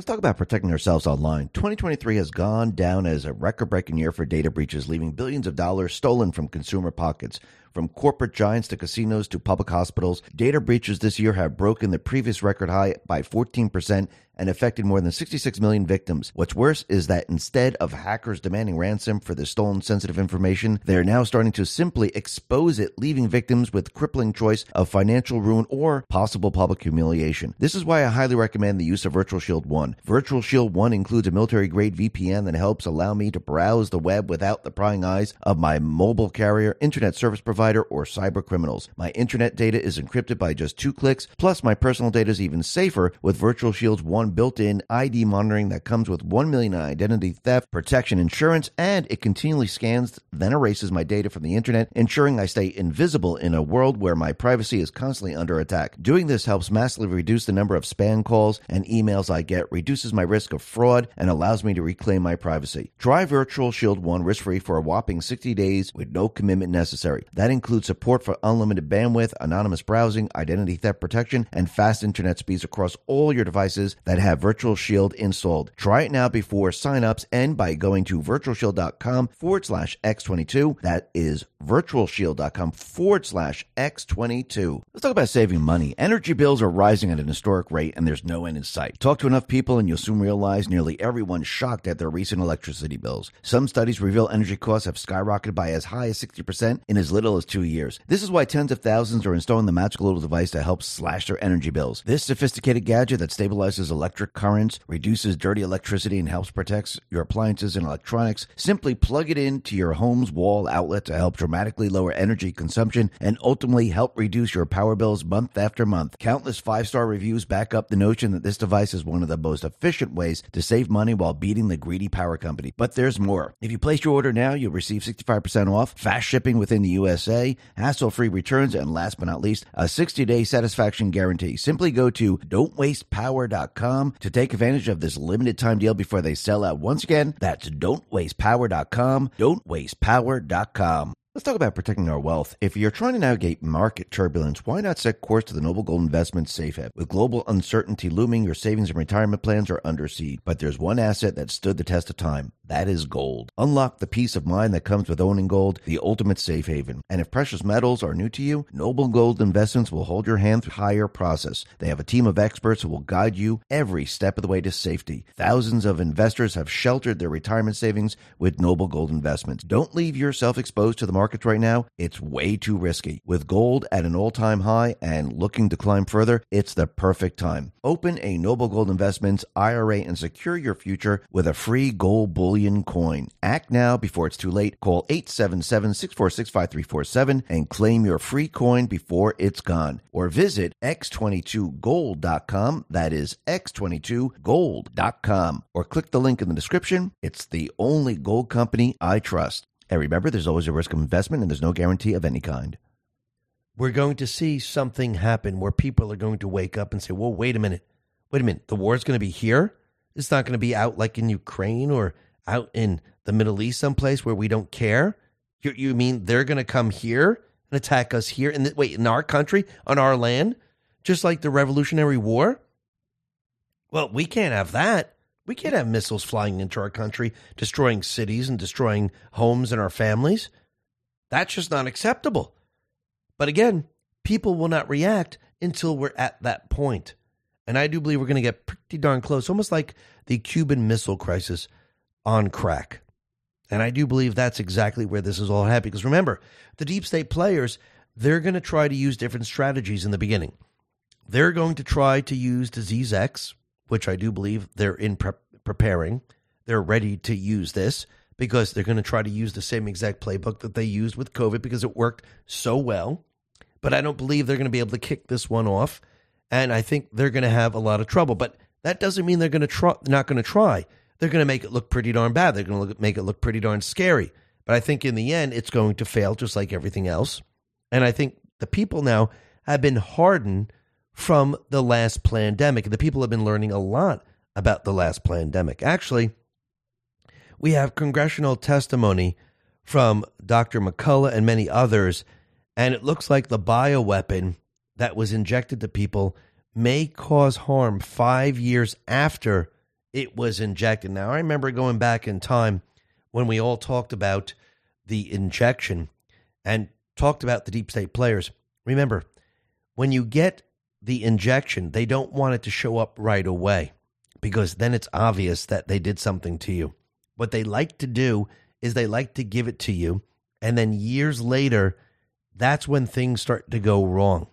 Let's talk about protecting ourselves online. 2023 has gone down as a record breaking year for data breaches, leaving billions of dollars stolen from consumer pockets. From corporate giants to casinos to public hospitals, data breaches this year have broken the previous record high by 14% and affected more than 66 million victims. What's worse is that instead of hackers demanding ransom for the stolen sensitive information, they're now starting to simply expose it, leaving victims with crippling choice of financial ruin or possible public humiliation. This is why I highly recommend the use of Virtual Shield 1. Virtual Shield 1 includes a military grade VPN that helps allow me to browse the web without the prying eyes of my mobile carrier, internet service provider, or cyber criminals. My internet data is encrypted by just two clicks, plus my personal data is even safer with Virtual Shield's one built-in ID monitoring that comes with 1 million identity theft protection insurance and it continually scans then erases my data from the internet ensuring I stay invisible in a world where my privacy is constantly under attack. Doing this helps massively reduce the number of spam calls and emails I get, reduces my risk of fraud and allows me to reclaim my privacy. Try Virtual Shield 1 risk-free for a whopping 60 days with no commitment necessary. That includes support for unlimited bandwidth, anonymous browsing, identity theft protection and fast internet speeds across all your devices that have Virtual Shield installed. Try it now before signups and by going to virtualshield.com forward slash X22. That is virtualshield.com forward slash X22. Let's talk about saving money. Energy bills are rising at an historic rate and there's no end in sight. Talk to enough people and you'll soon realize nearly everyone's shocked at their recent electricity bills. Some studies reveal energy costs have skyrocketed by as high as 60% in as little as two years. This is why tens of thousands are installing the magical little device to help slash their energy bills. This sophisticated gadget that stabilizes electric currents, reduces dirty electricity, and helps protect your appliances and electronics. Simply plug it into your home's wall outlet to help dramatically lower energy consumption and ultimately help reduce your power bills month after month. Countless five star reviews back up the notion that this device is one of the most efficient ways to save money while beating the greedy power company. But there's more. If you place your order now, you'll receive 65% off, fast shipping within the USA, hassle free returns, and last but not least, a 60 day satisfaction guarantee. Simply go to don'twastepower.com to take advantage of this limited time deal before they sell out. Once again, that's don'twastepower.com. Don'twastepower.com. Let's talk about protecting our wealth. If you're trying to navigate market turbulence, why not set course to the Noble Gold Investments Safe Haven? With global uncertainty looming, your savings and retirement plans are under siege. But there's one asset that stood the test of time. That is gold. Unlock the peace of mind that comes with owning gold, the ultimate safe haven. And if precious metals are new to you, Noble Gold Investments will hold your hand through higher process. They have a team of experts who will guide you every step of the way to safety. Thousands of investors have sheltered their retirement savings with Noble Gold Investments. Don't leave yourself exposed to the markets right now. It's way too risky. With gold at an all-time high and looking to climb further, it's the perfect time. Open a Noble Gold Investments IRA and secure your future with a free gold bullion coin. Act now before it's too late. Call 877-646-5347 and claim your free coin before it's gone. Or visit x22gold.com. That is x22gold.com. Or click the link in the description. It's the only gold company I trust. And remember, there's always a risk of investment and there's no guarantee of any kind. We're going to see something happen where people are going to wake up and say, well, wait a minute. Wait a minute. The war's going to be here? It's not going to be out like in Ukraine or out in the Middle East, someplace where we don't care? You, you mean they're going to come here and attack us here? And wait, in our country, on our land, just like the Revolutionary War? Well, we can't have that. We can't have missiles flying into our country, destroying cities and destroying homes and our families. That's just not acceptable. But again, people will not react until we're at that point. And I do believe we're going to get pretty darn close, almost like the Cuban Missile Crisis on crack. And I do believe that's exactly where this is all happening. Because remember, the deep state players, they're going to try to use different strategies in the beginning. They're going to try to use Disease X, which I do believe they're in pre- preparing. They're ready to use this because they're going to try to use the same exact playbook that they used with COVID because it worked so well. But I don't believe they're going to be able to kick this one off. And I think they're going to have a lot of trouble. But that doesn't mean they're going to try, not going to try they're going to make it look pretty darn bad. They're going to make it look pretty darn scary. But I think in the end, it's going to fail just like everything else. And I think the people now have been hardened from the last pandemic. The people have been learning a lot about the last pandemic. Actually, we have congressional testimony from Dr. McCullough and many others, and it looks like the bioweapon that was injected to people may cause harm five years after it was injected. Now, I remember going back in time when we all talked about the injection and talked about the deep state players. Remember, when you get the injection, they don't want it to show up right away because then it's obvious that they did something to you. What they like to do is they like to give it to you, and then years later, that's when things start to go wrong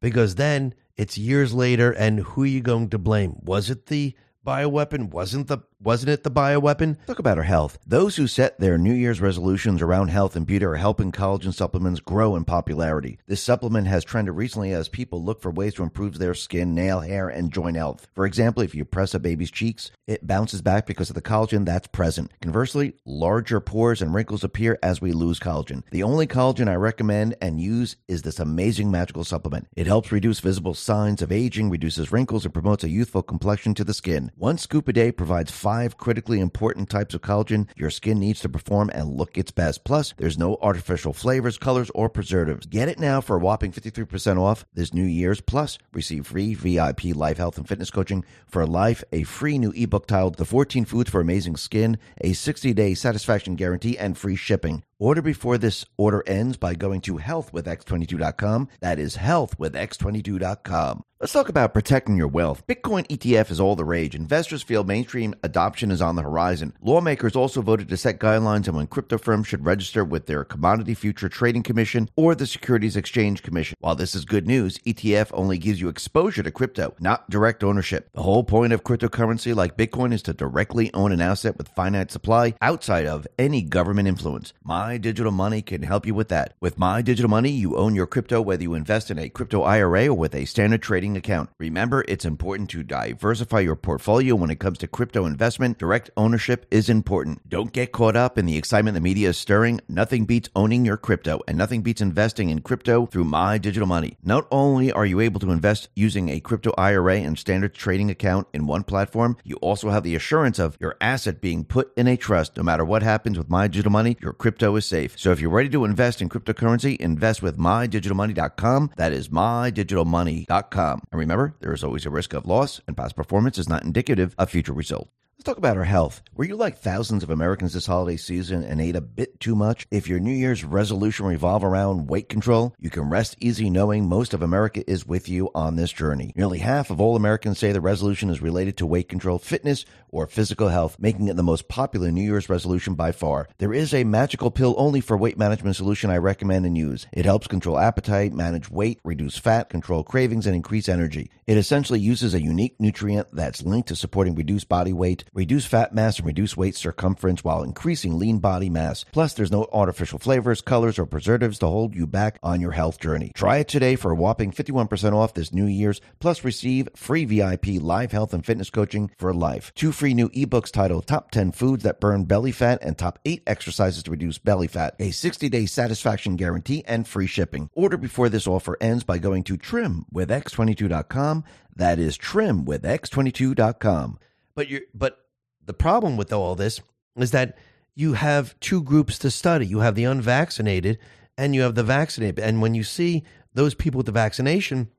because then it's years later, and who are you going to blame? Was it the bioweapon? Wasn't the wasn't it the bioweapon? Talk about our health. Those who set their New Year's resolutions around health and beauty are helping collagen supplements grow in popularity. This supplement has trended recently as people look for ways to improve their skin, nail, hair, and joint health. For example, if you press a baby's cheeks, it bounces back because of the collagen that's present. Conversely, larger pores and wrinkles appear as we lose collagen. The only collagen I recommend and use is this amazing magical supplement. It helps reduce visible signs of aging, reduces wrinkles, and promotes a youthful complexion to the skin. One scoop a day provides five critically important types of collagen your skin needs to perform and look its best. Plus, there's no artificial flavors, colors, or preservatives. Get it now for a whopping 53% off this New Year's. Plus, receive free VIP life health and fitness coaching for life, a free new ebook titled The 14 Foods for Amazing Skin, a 60 day satisfaction guarantee, and free shipping. Order before this order ends by going to healthwithx22.com. That is healthwithx22.com. Let's talk about protecting your wealth. Bitcoin ETF is all the rage. Investors feel mainstream adoption is on the horizon. Lawmakers also voted to set guidelines on when crypto firms should register with their Commodity Future Trading Commission or the Securities Exchange Commission. While this is good news, ETF only gives you exposure to crypto, not direct ownership. The whole point of cryptocurrency like Bitcoin is to directly own an asset with finite supply outside of any government influence. My Digital Money can help you with that. With My Digital Money, you own your crypto whether you invest in a crypto IRA or with a standard trading account. Remember, it's important to diversify your portfolio when it comes to crypto investment. Direct ownership is important. Don't get caught up in the excitement the media is stirring. Nothing beats owning your crypto, and nothing beats investing in crypto through My Digital Money. Not only are you able to invest using a crypto IRA and standard trading account in one platform, you also have the assurance of your asset being put in a trust. No matter what happens with My Digital Money, your crypto is safe. So if you're ready to invest in cryptocurrency, invest with MyDigitalMoney.com. That is MyDigitalMoney.com. And remember, there is always a risk of loss, and past performance is not indicative of future results. Let's talk about our health. Were you like thousands of Americans this holiday season and ate a bit too much? If your New Year's resolution revolve around weight control, you can rest easy knowing most of America is with you on this journey. Nearly half of all Americans say the resolution is related to weight control, fitness, or physical health, making it the most popular New Year's resolution by far. There is a magical pill only for weight management solution I recommend and use. It helps control appetite, manage weight, reduce fat, control cravings, and increase energy. It essentially uses a unique nutrient that's linked to supporting reduced body weight reduce fat mass and reduce waist circumference while increasing lean body mass. Plus, there's no artificial flavors, colors, or preservatives to hold you back on your health journey. Try it today for a whopping 51% off this New Year's, plus receive free VIP live health and fitness coaching for life. Two free new ebooks titled Top 10 Foods That Burn Belly Fat and Top 8 Exercises to Reduce Belly Fat, a 60 day satisfaction guarantee, and free shipping. Order before this offer ends by going to trimwithx22.com. That is trimwithx22.com. But you but the problem with all this is that you have two groups to study. You have the unvaccinated and you have the vaccinated. And when you see those people with the vaccination,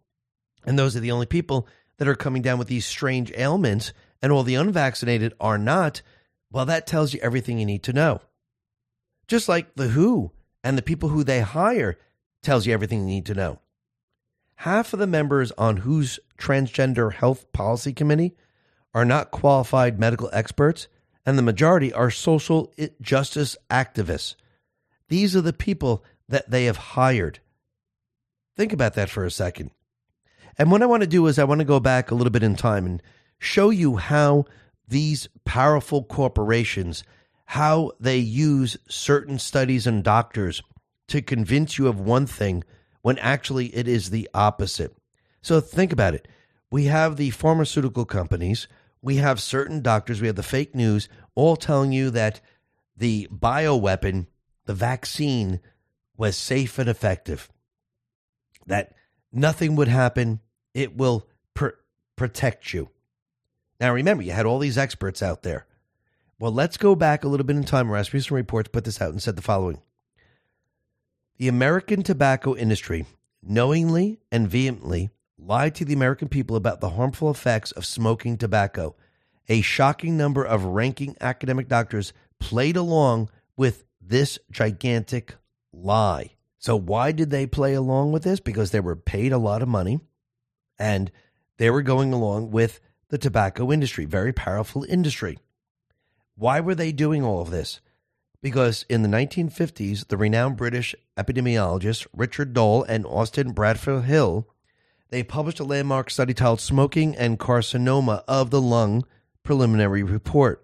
and those are the only people that are coming down with these strange ailments, and all the unvaccinated are not, well, that tells you everything you need to know. Just like the WHO and the people who they hire tells you everything you need to know. Half of the members on WHO's transgender health policy committee are not qualified medical experts, and the majority are social justice activists. These are the people that they have hired. Think about that for a second. And what I want to do is I want to go back a little bit in time and show you how these powerful corporations how they use certain studies and doctors to convince you of one thing when actually it is the opposite. So think about it. We have the pharmaceutical companies we have certain doctors, we have the fake news, all telling you that the bioweapon, the vaccine, was safe and effective, that nothing would happen, it will pr- protect you. Now, remember, you had all these experts out there. Well, let's go back a little bit in time. Rasmussen Reports put this out and said the following The American tobacco industry knowingly and vehemently lied to the American people about the harmful effects of smoking tobacco. A shocking number of ranking academic doctors played along with this gigantic lie. So, why did they play along with this? Because they were paid a lot of money and they were going along with the tobacco industry, very powerful industry. Why were they doing all of this? Because in the 1950s, the renowned British epidemiologists Richard Doll and Austin Bradford Hill they published a landmark study titled Smoking and Carcinoma of the Lung Preliminary Report.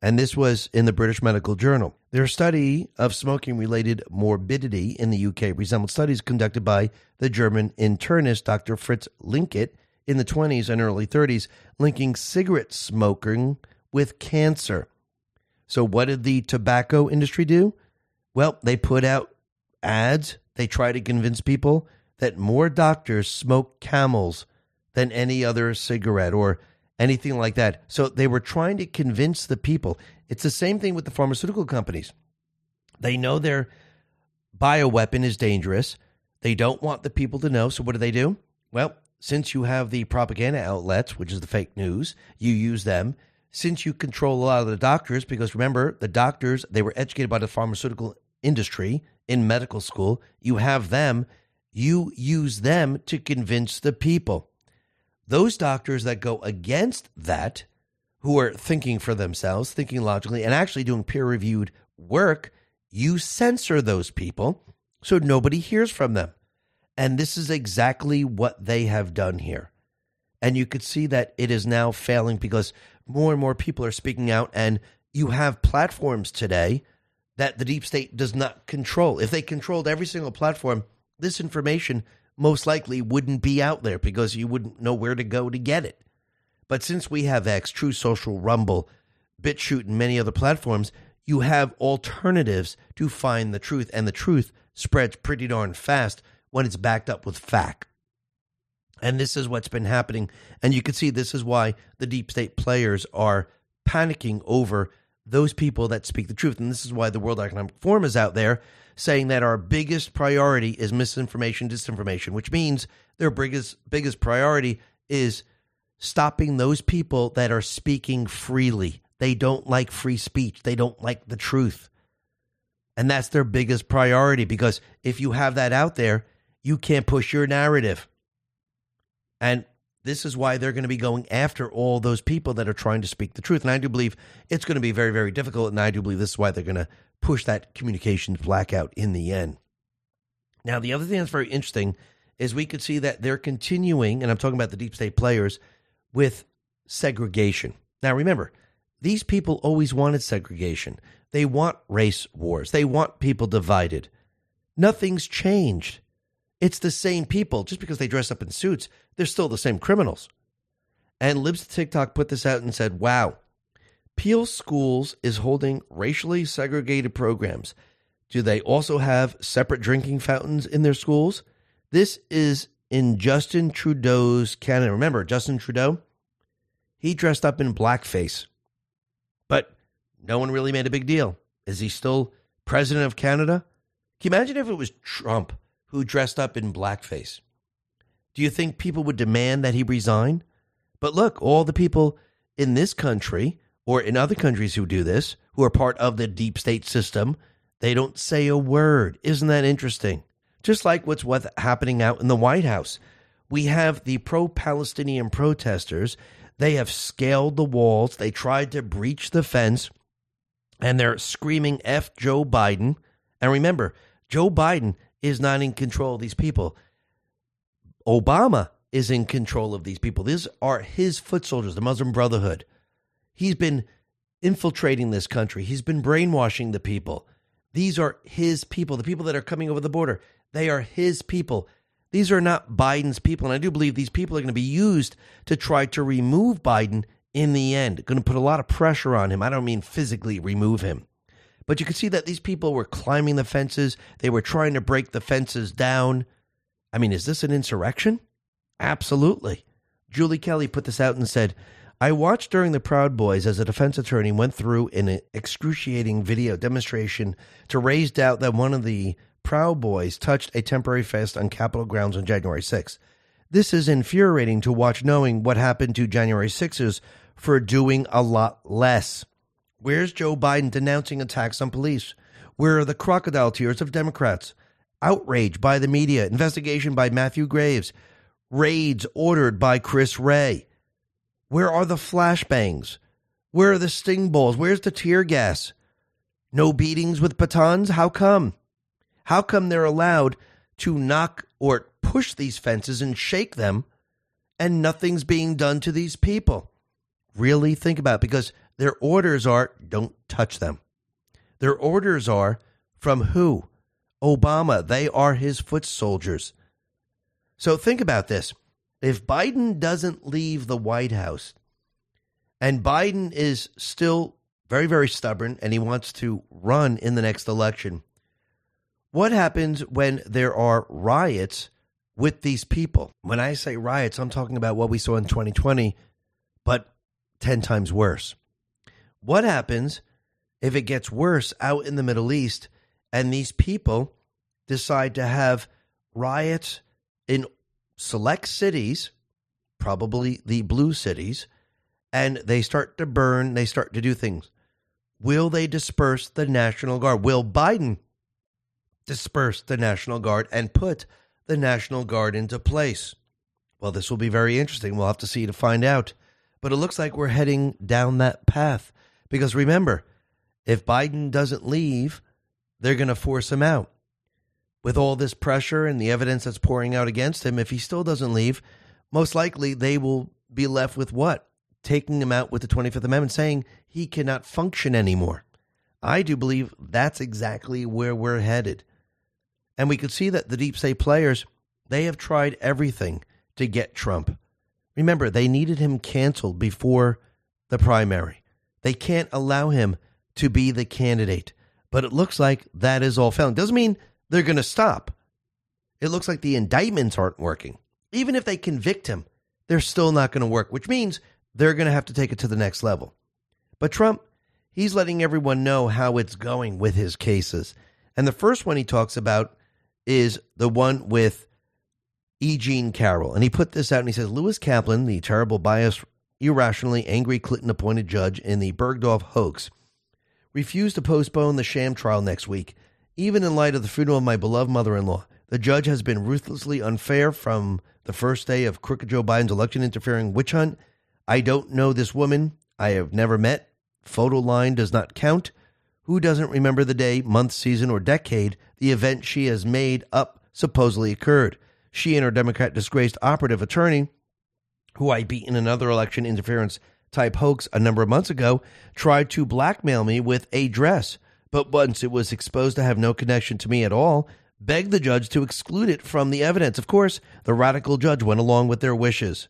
And this was in the British Medical Journal. Their study of smoking related morbidity in the UK resembled studies conducted by the German internist Dr. Fritz Lickint in the 20s and early 30s, linking cigarette smoking with cancer. So, what did the tobacco industry do? Well, they put out ads, they try to convince people that more doctors smoke camels than any other cigarette or anything like that. So they were trying to convince the people. It's the same thing with the pharmaceutical companies. They know their bioweapon is dangerous. They don't want the people to know. So what do they do? Well, since you have the propaganda outlets, which is the fake news, you use them. Since you control a lot of the doctors, because remember, the doctors, they were educated by the pharmaceutical industry, in medical school, you have them, you use them to convince the people. Those doctors that go against that, who are thinking for themselves, thinking logically, and actually doing peer reviewed work, you censor those people so nobody hears from them. And this is exactly what they have done here. And you could see that it is now failing because more and more people are speaking out, and you have platforms today that the deep state does not control. If they controlled every single platform, this information most likely wouldn't be out there because you wouldn't know where to go to get it. But since we have X, Truth Social, Rumble, BitChute, and many other platforms, you have alternatives to find the truth, and the truth spreads pretty darn fast when it's backed up with fact. And this is what's been happening. And you can see this is why the deep state players are panicking over those people that speak the truth. And this is why the World Economic Forum is out there saying that our biggest priority is misinformation, disinformation, which means their biggest biggest priority is stopping those people that are speaking freely. They don't like free speech. They don't like the truth. And that's their biggest priority because if you have that out there, you can't push your narrative. And this is why they're going to be going after all those people that are trying to speak the truth. And I do believe it's going to be very, very difficult. And I do believe this is why they're going to push that communications blackout in the end. Now, the other thing that's very interesting is we could see that they're continuing, and I'm talking about the deep state players, with segregation. Now, remember, these people always wanted segregation. They want race wars, they want people divided. Nothing's changed. It's the same people. Just because they dress up in suits, they're still the same criminals. And Libs TikTok put this out and said, wow, Peel Schools is holding racially segregated programs. Do they also have separate drinking fountains in their schools? This is in Justin Trudeau's Canada. Remember, Justin Trudeau? He dressed up in blackface, but no one really made a big deal. Is he still president of Canada? Can you imagine if it was Trump who dressed up in blackface? Do you think people would demand that he resign? But look, all the people in this country or in other countries who do this, who are part of the deep state system, they don't say a word. Isn't that interesting? Just like what's what's happening out in the White House. We have the pro Palestinian protesters. They have scaled the walls. They tried to breach the fence and they're screaming F Joe Biden. And remember, Joe Biden is not in control of these people. Obama is in control of these people. These are his foot soldiers, the Muslim Brotherhood. He's been infiltrating this country, he's been brainwashing the people. These are his people, the people that are coming over the border. They are his people. These are not Biden's people. And I do believe these people are going to be used to try to remove Biden in the end. Going to put a lot of pressure on him. I don't mean physically remove him. But you can see that these people were climbing the fences. They were trying to break the fences down. I mean, is this an insurrection? Absolutely. Julie Kelly put this out and said, I watched during the Proud Boys as a defense attorney went through an excruciating video demonstration to raise doubt that one of the Proud Boys touched a temporary fence on Capitol grounds on January 6th. This is infuriating to watch knowing what happened to January 6ers for doing a lot less. Where's Joe Biden denouncing attacks on police? Where are the crocodile tears of Democrats? Outrage by the media, investigation by Matthew Graves, raids ordered by Chris Wray. Where are the flashbangs? Where are the sting balls? Where's the tear gas? No beatings with batons? How come? How come they're allowed to knock or push these fences and shake them and nothing's being done to these people? Really think about it because their orders are don't touch them. Their orders are from who? Obama. They are his foot soldiers. So think about this. If Biden doesn't leave the White House and Biden is still very, very stubborn and he wants to run in the next election, what happens when there are riots with these people? When I say riots, I'm talking about what we saw in 2020, but 10 times worse. What happens if it gets worse out in the Middle East and these people decide to have riots in select cities, probably the blue cities, and they start to burn, they start to do things. Will they disperse the National Guard? Will Biden disperse the National Guard and put the National Guard into place. Well, this will be very interesting. We'll have to see to find out. But it looks like we're heading down that path. Because remember, if Biden doesn't leave, they're going to force him out. With all this pressure and the evidence that's pouring out against him, if he still doesn't leave, most likely they will be left with what? Taking him out with the 25th Amendment, saying he cannot function anymore. I do believe that's exactly where we're headed. And we could see that the deep state players, they have tried everything to get Trump. Remember, they needed him canceled before the primary. They can't allow him to be the candidate. But it looks like that is all found. Doesn't mean they're going to stop. It looks like the indictments aren't working. Even if they convict him, they're still not going to work, which means they're going to have to take it to the next level. But Trump, he's letting everyone know how it's going with his cases. And the first one he talks about is the one with E. Jean Carroll. And he put this out and he says Lewis Kaplan, the terrible, biased, irrationally angry Clinton appointed judge in the Bergdorf hoax, refused to postpone the sham trial next week, even in light of the funeral of my beloved mother in law. The judge has been ruthlessly unfair from the first day of crooked Joe Biden's election interfering witch hunt. I don't know this woman. I have never met. Photo line does not count. Who doesn't remember the day, month, season, or decade the event she has made up supposedly occurred? She and her Democrat disgraced operative attorney, who I beat in another election interference type hoax a number of months ago, tried to blackmail me with a dress. But once it was exposed to have no connection to me at all, begged the judge to exclude it from the evidence. Of course, the radical judge went along with their wishes.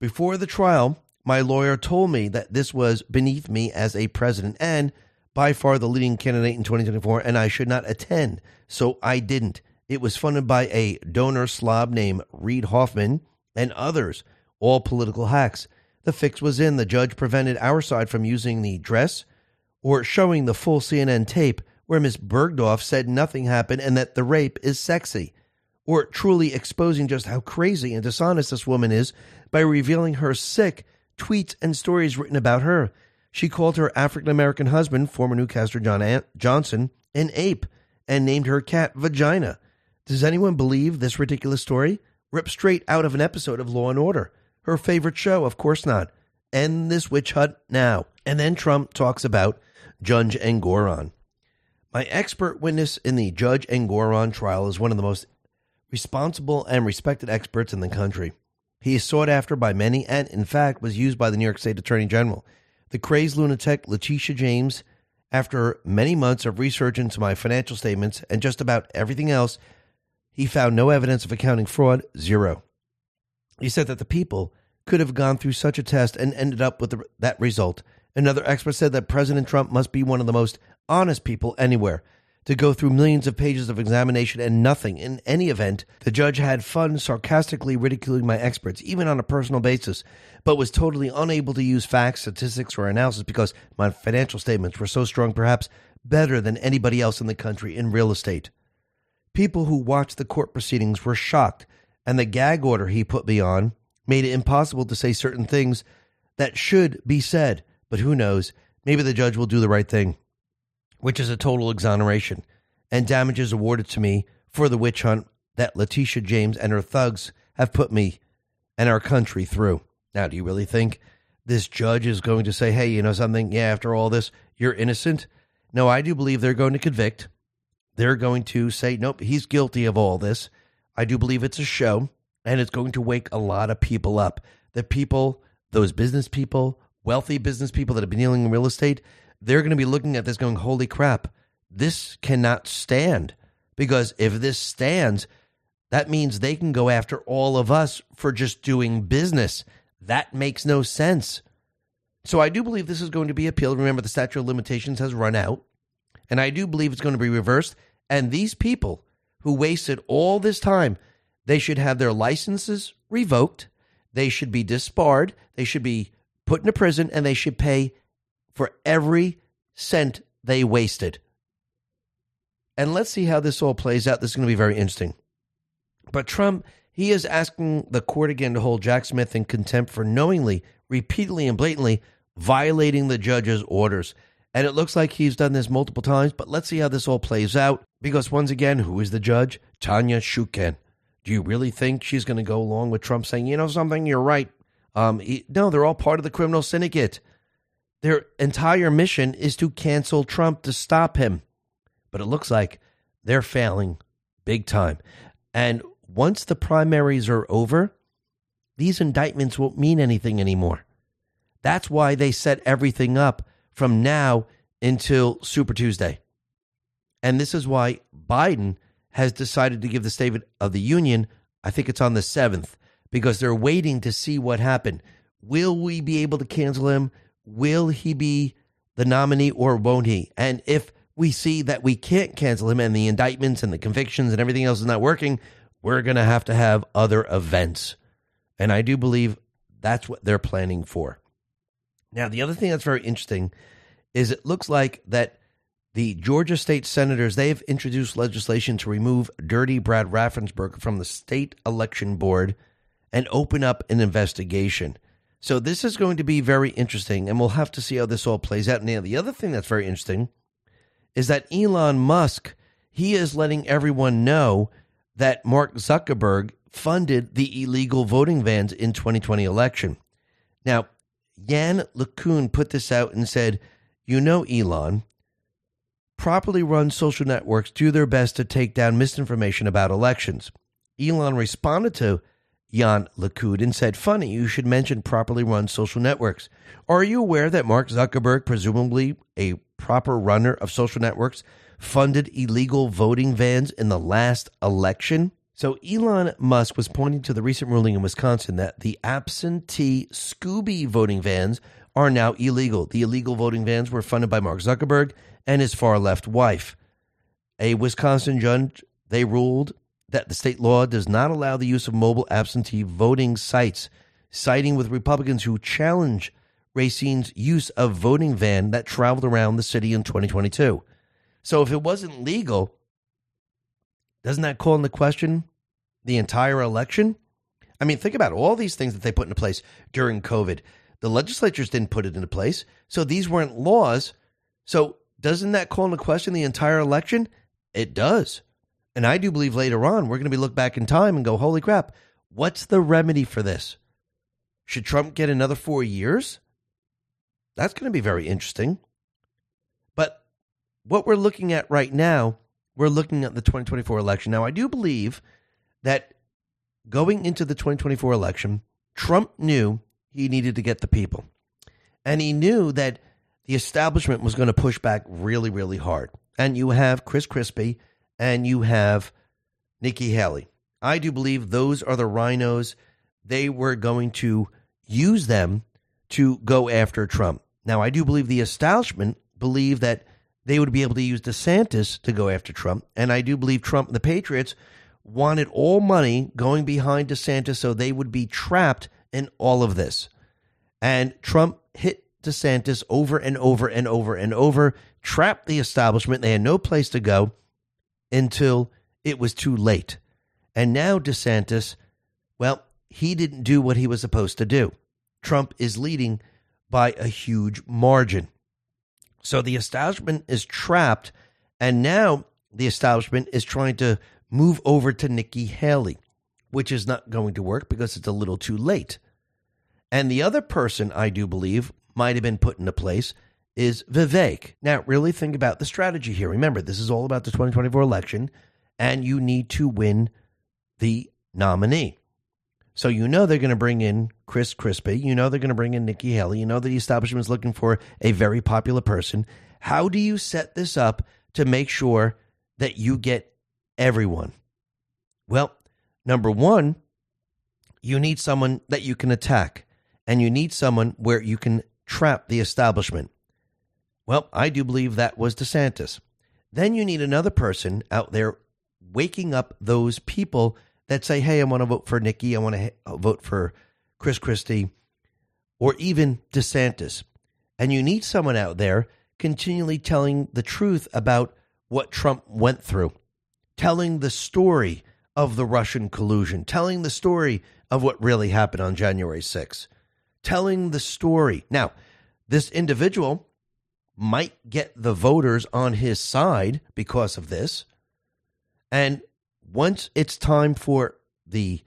Before the trial, my lawyer told me that this was beneath me as a president and by far the leading candidate in 2024, and I should not attend. So I didn't. It was funded by a donor slob named Reid Hoffman and others, all political hacks. The fix was in. The judge prevented our side from using the dress or showing the full CNN tape where Miss Bergdorf said nothing happened and that the rape is sexy, or truly exposing just how crazy and dishonest this woman is by revealing her sick tweets and stories written about her. She called her African American husband, former Newcaster John Johnson, an ape and named her cat Vagina. Does anyone believe this ridiculous story? Ripped straight out of an episode of Law and Order. Her favorite show, of course not. End this witch hunt now. And then Trump talks about Judge Engoron. My expert witness in the Judge Engoron trial is one of the most responsible and respected experts in the country. He is sought after by many and, in fact, was used by the New York State Attorney General. The crazed lunatic Letitia James, after many months of research into my financial statements and just about everything else, he found no evidence of accounting fraud, zero. He said that the people could have gone through such a test and ended up with the, that result. Another expert said that President Trump must be one of the most honest people anywhere. To go through millions of pages of examination and nothing. In any event, the judge had fun sarcastically ridiculing my experts, even on a personal basis, but was totally unable to use facts, statistics, or analysis because my financial statements were so strong, perhaps better than anybody else in the country in real estate. People who watched the court proceedings were shocked, and the gag order he put me on made it impossible to say certain things that should be said. But who knows? Maybe the judge will do the right thing, which is a total exoneration and damages awarded to me for the witch hunt that Letitia James and her thugs have put me and our country through. Now, do you really think this judge is going to say, hey, you know something? Yeah, after all this, you're innocent? No, I do believe they're going to convict. They're going to say, nope, he's guilty of all this. I do believe it's a show and it's going to wake a lot of people up. The people, those business people, wealthy business people that have been dealing in real estate, they're going to be looking at this going, holy crap, this cannot stand. Because if this stands, that means they can go after all of us for just doing business. That makes no sense. So I do believe this is going to be appealed. Remember, the statute of limitations has run out. And I do believe it's going to be reversed. And these people who wasted all this time they should have their licenses revoked. They should be disbarred. They should be put into prison and they should pay for every cent they wasted. And let's see how this all plays out. This is going to be very interesting. But Trump, he is asking the court again to hold Jack Smith in contempt for knowingly, repeatedly, and blatantly violating the judge's orders. And it looks like he's done this multiple times, but let's see how this all plays out. Because once again, who is the judge? Tanya Chutkan. Do you really think she's going to go along with Trump saying, you know something, you're right? Um, he, no, they're all part of the criminal syndicate. Their entire mission is to cancel Trump to stop him. But it looks like they're failing big time. And once the primaries are over, these indictments won't mean anything anymore. That's why they set everything up from now until Super Tuesday. And this is why Biden has decided to give the State of the Union, I think it's on the 7th, because they're waiting to see what happened. Will we be able to cancel him? Will he be the nominee or won't he? And if we see that we can't cancel him and the indictments and the convictions and everything else is not working, we're going to have to have other events. And I do believe that's what they're planning for. Now, the other thing that's very interesting is it looks like that the Georgia state senators they've introduced legislation to remove dirty Brad Raffensperger from the state election board and open up an investigation. So this is going to be very interesting and we'll have to see how this all plays out. Now, the other thing that's very interesting is that Elon Musk, he is letting everyone know that Mark Zuckerberg funded the illegal voting vans in 2020 election. Now, Yann LeCun put this out and said, "You know Elon, properly run social networks do their best to take down misinformation about elections." Elon responded to Yann LeCun and said, Funny, you should mention properly run social networks. Are you aware that Mark Zuckerberg, presumably a proper runner of social networks, funded illegal voting vans in the last election? So Elon Musk was pointing to the recent ruling in Wisconsin that the absentee Scooby voting vans are now illegal. The illegal voting vans were funded by Mark Zuckerberg and his far left wife. A Wisconsin judge they ruled that the state law does not allow the use of mobile absentee voting sites, siding with Republicans who challenge Racine's use of voting van that traveled around the city in 2022. So if it wasn't legal, doesn't that call into question the entire election? I mean, think about all these things that they put into place during COVID. The legislatures didn't put it into place, so these weren't laws. So doesn't that call into question the entire election? It does. And I do believe later on we're going to be look back in time and go, holy crap, what's the remedy for this? Should Trump get another four years? That's going to be very interesting. But what we're looking at right now, we're looking at the 2024 election. Now, I do believe that going into the 2024 election, Trump knew he needed to get the people. And he knew that the establishment was going to push back really, really hard. And you have Chris Christie and you have Nikki Haley. I do believe those are the RINOs. They were going to use them to go after Trump. Now, I do believe the establishment believed that they would be able to use DeSantis to go after Trump. And I do believe Trump and the Patriots wanted all money going behind DeSantis so they would be trapped in all of this. And Trump hit DeSantis over and over and over and over, trapped the establishment. They had no place to go until it was too late. And now DeSantis, well, he didn't do what he was supposed to do. Trump is leading by a huge margin. So the establishment is trapped, and now the establishment is trying to move over to Nikki Haley, which is not going to work because it's a little too late. And the other person I do believe might have been put into place is Vivek. Now, really think about the strategy here. Remember, this is all about the 2024 election, and you need to win the nominee. So you know they're going to bring in Chris Christie. You know they're going to bring in Nikki Haley. You know that the establishment is looking for a very popular person. How do you set this up to make sure that you get everyone? Well, number one, you need someone that you can attack, and you need someone where you can trap the establishment. Well, I do believe that was DeSantis. Then you need another person out there waking up those people that say, hey, I want to vote for Nikki, I want to vote for Chris Christie, or even DeSantis. And you need someone out there continually telling the truth about what Trump went through, telling the story of the Russian collusion, telling the story of what really happened on January 6th, telling the story. Now, this individual might get the voters on his side because of this. And once it's time for the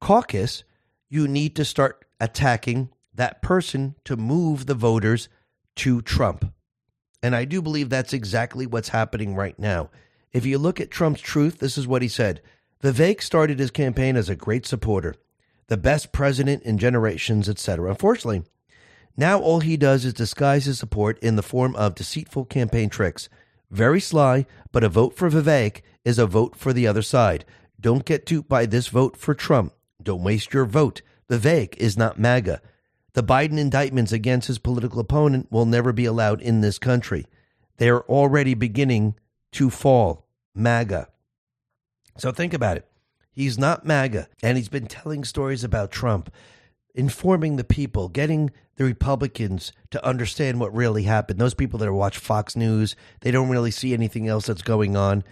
caucus, you need to start attacking that person to move the voters to Trump. And I do believe that's exactly what's happening right now. If you look at Trump's truth, this is what he said Vivek started his campaign as a great supporter, the best president in generations, etc. Unfortunately, now all he does is disguise his support in the form of deceitful campaign tricks. Very sly, but a vote for Vivek is a vote for the other side. Don't get duped by this vote for Trump. Don't waste your vote. Vivek is not MAGA. The Biden indictments against his political opponent will never be allowed in this country. They are already beginning to fall. MAGA. So think about it. He's not MAGA, and he's been telling stories about Trump, informing the people, getting the Republicans to understand what really happened. Those people that watch Fox News, they don't really see anything else that's going on.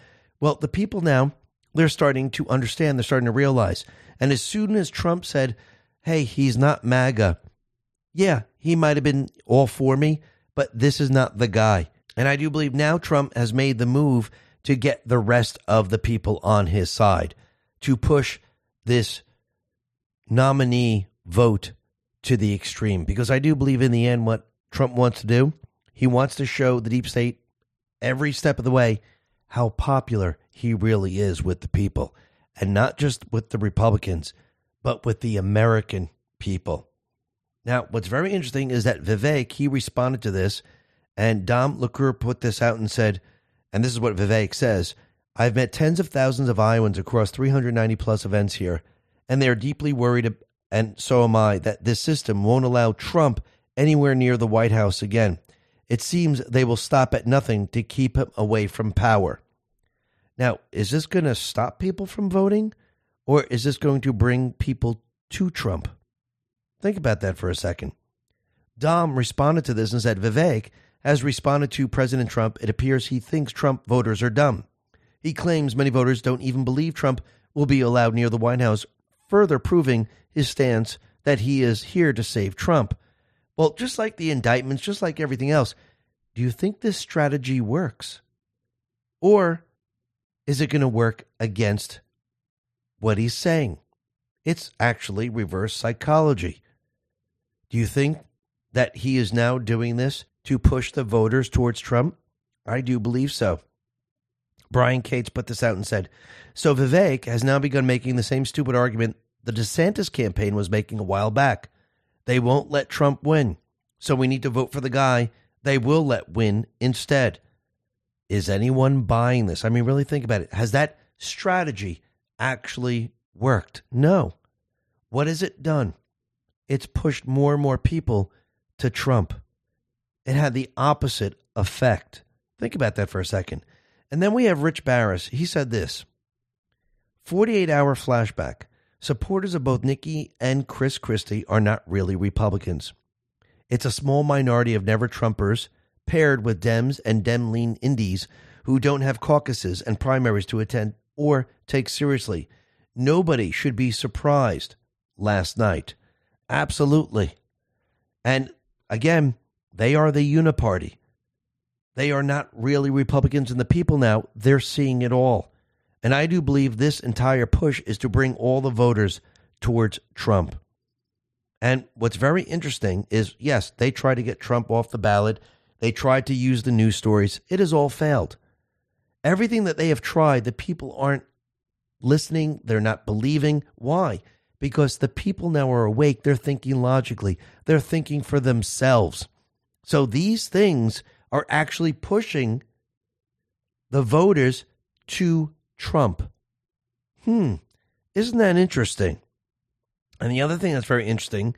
Well, the people now, they're starting to understand, they're starting to realize. And as soon as Trump said, hey, he's not MAGA, yeah, he might have been all for me, but this is not the guy. And I do believe now Trump has made the move to get the rest of the people on his side, to push this nominee vote to the extreme. Because I do believe in the end, what Trump wants to do, he wants to show the deep state every step of the way how popular he really is with the people. And not just with the Republicans, but with the American people. Now, what's very interesting is that Vivek, he responded to this, and Dom Lucre put this out and said, and this is what Vivek says I've met tens of thousands of Iowans across 390 plus events here, and they are deeply worried, and so am I, that this system won't allow Trump anywhere near the White House again. It seems they will stop at nothing to keep him away from power. Now, is this going to stop people from voting, or is this going to bring people to Trump? Think about that for a second. Dom responded to this and said Vivek has responded to President Trump. It appears he thinks Trump voters are dumb. He claims many voters don't even believe Trump will be allowed near the White House, further proving his stance that he is here to save Trump. Well, just like the indictments, just like everything else, do you think this strategy works? Or is it going to work against what he's saying? It's actually reverse psychology. Do you think that he is now doing this to push the voters towards Trump? I do believe so. Brian Cates put this out and said, So Vivek has now begun making the same stupid argument the DeSantis campaign was making a while back. They won't let Trump win, so we need to vote for the guy they will let win instead. Is anyone buying this? I mean, really think about it. Has that strategy actually worked? No. What has it done? it's pushed more and more people to Trump. It had the opposite effect. Think about that for a second. And then we have Rich Baris. He said this 48 hour flashback. Supporters of both Nikki and Chris Christie are not really Republicans. It's a small minority of never Trumpers paired with Dems and Dem lean indies who don't have caucuses and primaries to attend or take seriously. Nobody should be surprised last night Absolutely. And again, they are the uniparty. They are not really Republicans, and the people now, they're seeing it all. And I do believe this entire push is to bring all the voters towards Trump. And what's very interesting is yes, they tried to get Trump off the ballot. They tried to use the news stories. It has all failed. Everything that they have tried, the people aren't listening. They're not believing. Why? because the people now are awake. They're thinking logically, they're thinking for themselves. So these things are actually pushing the voters to Trump. Hmm, isn't that interesting? And the other thing that's very interesting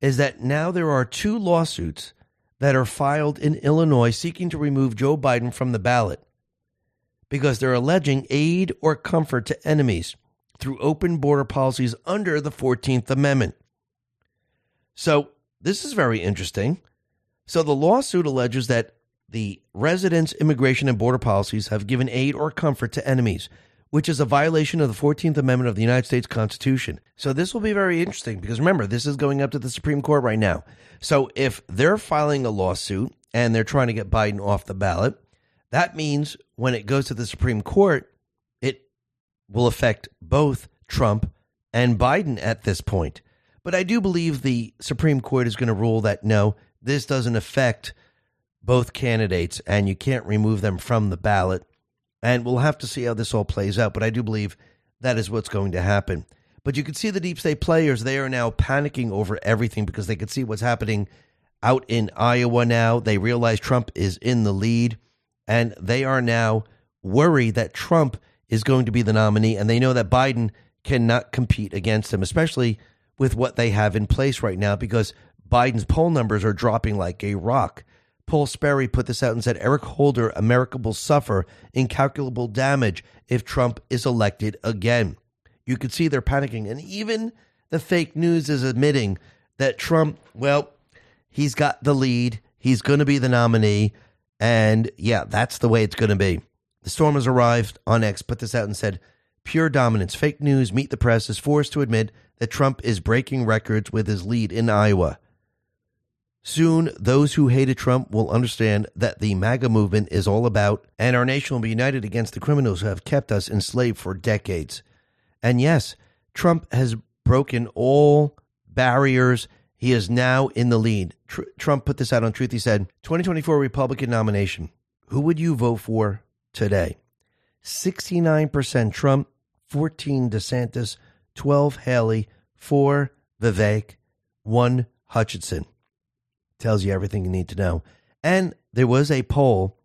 is that now there are two lawsuits that are filed in Illinois seeking to remove Joe Biden from the ballot because they're alleging aid or comfort to enemies through open border policies under the 14th Amendment. So, this is very interesting. So, the lawsuit alleges that the residents' immigration and border policies have given aid or comfort to enemies, which is a violation of the 14th Amendment of the United States Constitution. So, this will be very interesting because remember, this is going up to the Supreme Court right now. So, if they're filing a lawsuit and they're trying to get Biden off the ballot, that means when it goes to the Supreme Court, it will affect both Trump and Biden at this point. But I do believe the Supreme Court is going to rule that no, this doesn't affect both candidates and you can't remove them from the ballot. And we'll have to see how this all plays out. But I do believe that is what's going to happen. But you can see the deep state players, they are now panicking over everything because they can see what's happening out in Iowa now. They realize Trump is in the lead and they are now worried that Trump is going to be the nominee and they know that Biden cannot compete against him, especially with what they have in place right now because Biden's poll numbers are dropping like a rock. Paul Sperry put this out and said Eric Holder, America will suffer incalculable damage if Trump is elected again. You can see they're panicking. And even the fake news is admitting that Trump, well, he's got the lead. He's going to be the nominee. And yeah, that's the way it's going to be. The storm has arrived on X, put this out and said, pure dominance. Fake news, meet the press is forced to admit that Trump is breaking records with his lead in Iowa. Soon, those who hated Trump will understand that the MAGA movement is all about, and our nation will be united against the criminals who have kept us enslaved for decades. And yes, Trump has broken all barriers. He is now in the lead. Tr- Trump put this out on Truth. He said, 2024 Republican nomination. Who would you vote for today? 69% Trump, 14 DeSantis, 12 Haley, 4 Vivek, 1 Hutchinson. Tells you everything you need to know. And there was a poll,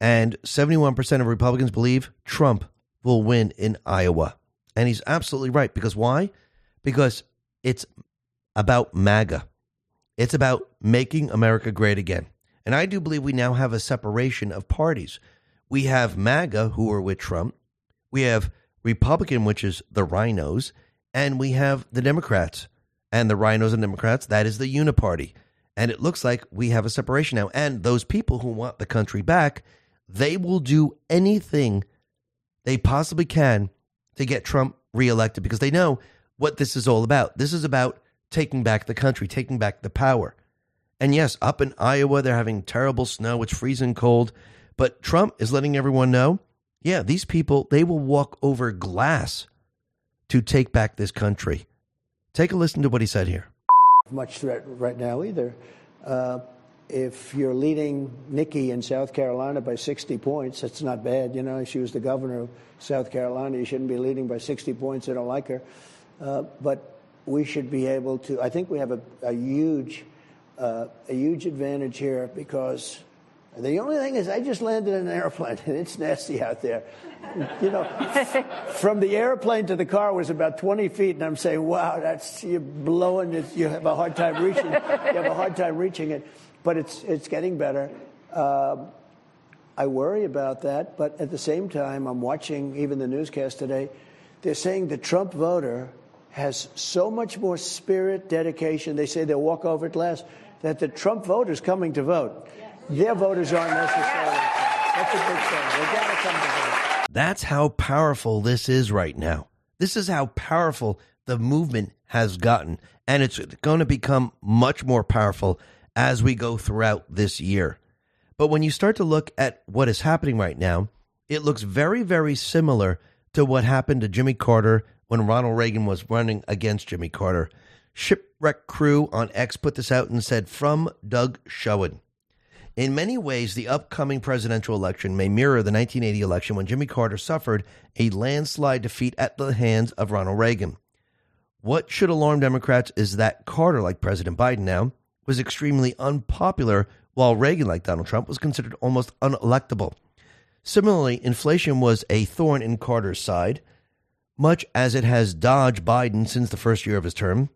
and 71% of Republicans believe Trump will win in Iowa. And he's absolutely right. Because why? Because it's about MAGA. It's about making America great again. And I do believe we now have a separation of parties. We have MAGA, who are with Trump. We have Republican, which is the RINOs. and we have the Democrats and the RINOs and Democrats. That is the Uniparty. And it looks like we have a separation now. And those people who want the country back, they will do anything they possibly can to get Trump reelected because they know what this is all about. This is about taking back the country, taking back the power. And yes, up in Iowa, they're having terrible snow. It's freezing cold. But Trump is letting everyone know yeah, these people, they will walk over glass to take back this country. Take a listen to what he said here. Much threat right now either. Uh, if you're leading Nikki in South Carolina by 60 points, that's not bad. You know, she was the governor of South Carolina. You shouldn't be leading by 60 points. I don't like her. Uh, but we should be able to. I think we have a, a huge, uh, a huge advantage here because the only thing is, I just landed in an airplane, [LAUGHS] and it's nasty out there. You know, [LAUGHS] from the airplane to the car was about 20 feet, and I'm saying, "Wow, that's you're blowing it. You have a hard time reaching. you have a hard time reaching it, but it's it's getting better." Um, I worry about that, but at the same time, I'm watching even the newscast today. They're saying the Trump voter has so much more spirit, dedication. They say they'll walk over it less. That the Trump voter is coming to vote. Their voters aren't necessarily. That's a big thing. They got to come to vote. That's how powerful this is right now. This is how powerful the movement has gotten. And it's going to become much more powerful as we go throughout this year. But when you start to look at what is happening right now, it looks very, very similar to what happened to Jimmy Carter when Ronald Reagan was running against Jimmy Carter. Shipwreck Crew on X put this out and said, From Doug Schoen. In many ways, the upcoming presidential election may mirror the 1980 election when Jimmy Carter suffered a landslide defeat at the hands of Ronald Reagan. What should alarm Democrats is that Carter, like President Biden now, was extremely unpopular, while Reagan, like Donald Trump, was considered almost unelectable. Similarly, inflation was a thorn in Carter's side, much as it has dodged Biden since the first year of his term.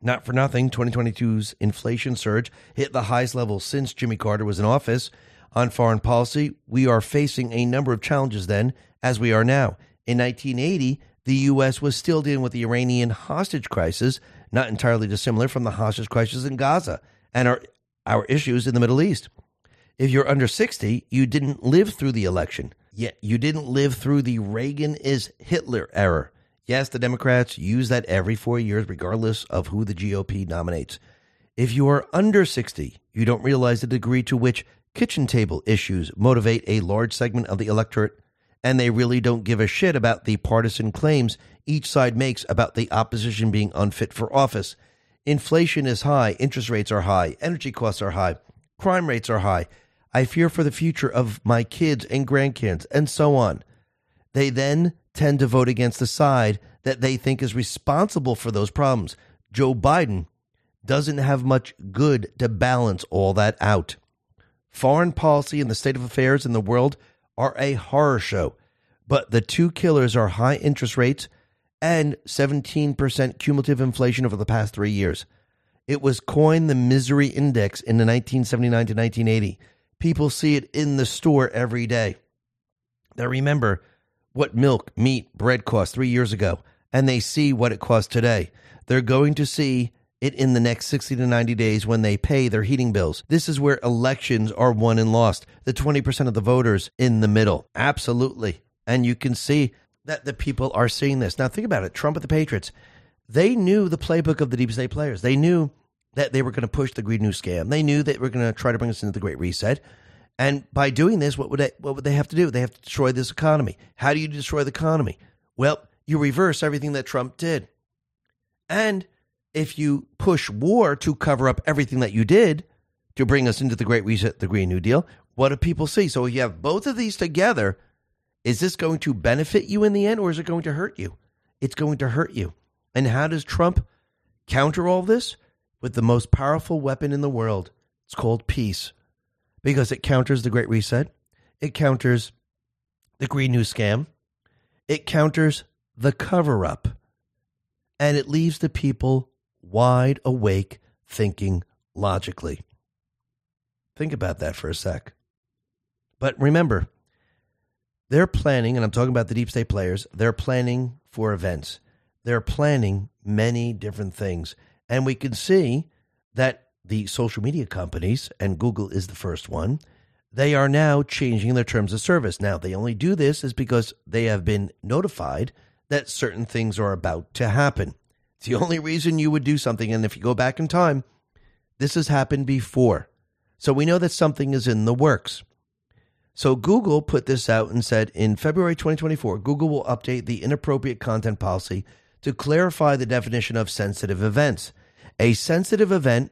Not for nothing, 2022's inflation surge hit the highest level since Jimmy Carter was in office. On foreign policy, we are facing a number of challenges then, as we are now. In 1980, the U.S. was still dealing with the Iranian hostage crisis, not entirely dissimilar from the hostage crisis in Gaza and our, our issues in the Middle East. If you're under 60, you didn't live through the election, yet you didn't live through the Reagan is Hitler era. Yes, the Democrats use that every four years, regardless of who the GOP nominates. If you are under 60, you don't realize the degree to which kitchen table issues motivate a large segment of the electorate and they really don't give a shit about the partisan claims each side makes about the opposition being unfit for office. Inflation is high, interest rates are high, energy costs are high, crime rates are high. I fear for the future of my kids and grandkids, and so on. They then tend to vote against the side that they think is responsible for those problems. Joe Biden doesn't have much good to balance all that out. Foreign policy and the state of affairs in the world are a horror show. But the two killers are high interest rates and 17% cumulative inflation over the past three years. It was coined the misery index in the 1979 to 1980. People see it in the store every day. Now remember what milk, meat, bread cost three years ago, and they see what it costs today. They're going to see it in the next 60 to 90 days when they pay their heating bills. This is where elections are won and lost. The 20% of the voters in the middle. Absolutely. And you can see that the people are seeing this. Now, think about it Trump and the Patriots, they knew the playbook of the deep state players. They knew that they were going to push the Green New Scam. They knew that they were going to try to bring us into the Great Reset. And by doing this, what would they, what would they have to do? They have to destroy this economy. How do you destroy the economy? Well, you reverse everything that Trump did. And if you push war to cover up everything that you did to bring us into the Great Reset, the Green New Deal, what do people see? So you have both of these together. Is this going to benefit you in the end or is it going to hurt you? It's going to hurt you. And how does Trump counter all this? With the most powerful weapon in the world. It's called peace because it counters the Great Reset, it counters the Green New Scam, it counters the cover up, and it leaves the people wide awake, thinking logically. Think about that for a sec. But remember, they're planning, and I'm talking about the deep state players, they're planning for events. They're planning many different things. And we can see that the social media companies, and Google is the first one, they are now changing their terms of service. Now, they only do this is because they have been notified that certain things are about to happen. It's the only reason you would do something. And if you go back in time, this has happened before. So we know that something is in the works. So Google put this out and said in February 2024, Google will update the inappropriate content policy to clarify the definition of sensitive events. A sensitive event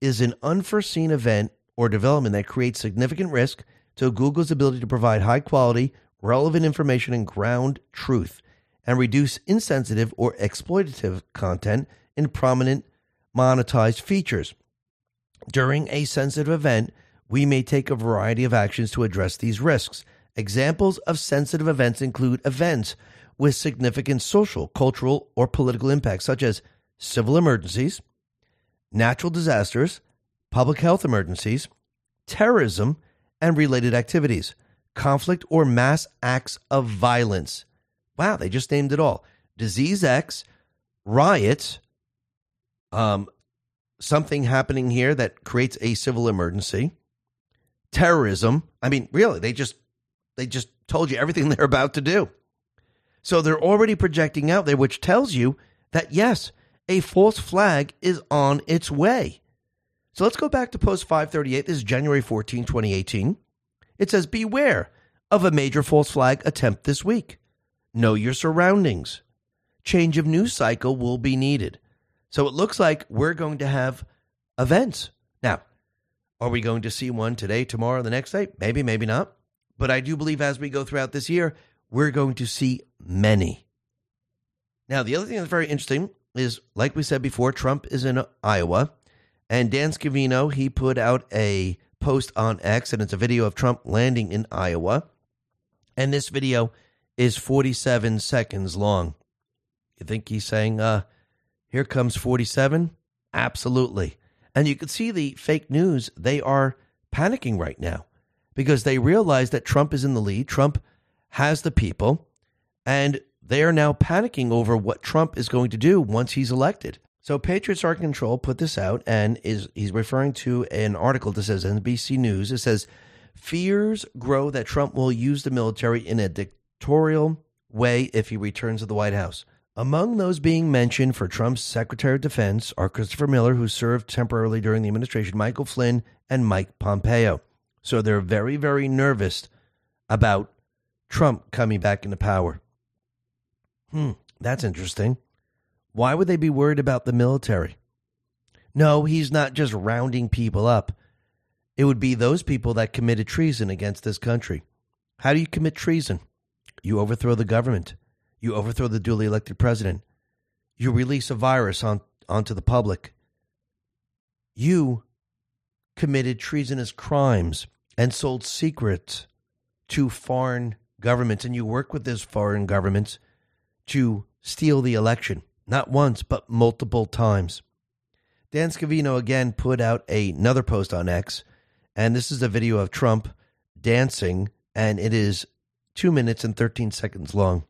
is an unforeseen event or development that creates significant risk to Google's ability to provide high quality, relevant information and ground truth and reduce insensitive or exploitative content in prominent monetized features. During a sensitive event, we may take a variety of actions to address these risks. Examples of sensitive events include events with significant social, cultural, or political impact, such as civil emergencies, natural disasters, public health emergencies, terrorism, and related activities, conflict or mass acts of violence, Wow, they just named it all. Disease X, riots, um, something happening here that creates a civil emergency, terrorism. I mean, really, they just they just told you everything [LAUGHS] they're about to do. So they're already projecting out there, which tells you that yes, a false flag is on its way. So let's go back to post 538. This is January 14, 2018. It says, Beware of a major false flag attempt this week. Know your surroundings. Change of news cycle will be needed. So it looks like we're going to have events. Now, are we going to see one today, tomorrow, the next day? Maybe, maybe not. But I do believe as we go throughout this year, we're going to see many. Now, the other thing that's very interesting is, like we said before, Trump is in Iowa, and Dan Scavino, he put out a post on X, and it's a video of Trump landing in Iowa. And this video is 47 seconds long. You think he's saying, uh, here comes 47? Absolutely. And you can see the fake news, they are panicking right now because they realize that Trump is in the lead. Trump has the people, and they are now panicking over what Trump is going to do once he's elected. So Patriots Are Control put this out and is he's referring to an article that says NBC News. It says fears grow that Trump will use the military in a dictatorial way if he returns to the White House. Among those being mentioned for Trump's Secretary of Defense are Christopher Miller, who served temporarily during the administration, Michael Flynn, and Mike Pompeo. So they're very, very nervous about Trump coming back into power. Hmm, that's interesting. Why would they be worried about the military? No, he's not just rounding people up. It would be those people that committed treason against this country. How do you commit treason? You overthrow the government. You overthrow the duly elected president. You release a virus on, onto the public. You committed treasonous crimes and sold secrets to foreign governments, and you work with those foreign governments to steal the election, not once, but multiple times. Dan Scavino again put out another post on X, and this is a video of Trump dancing, and it is two minutes and 13 seconds long.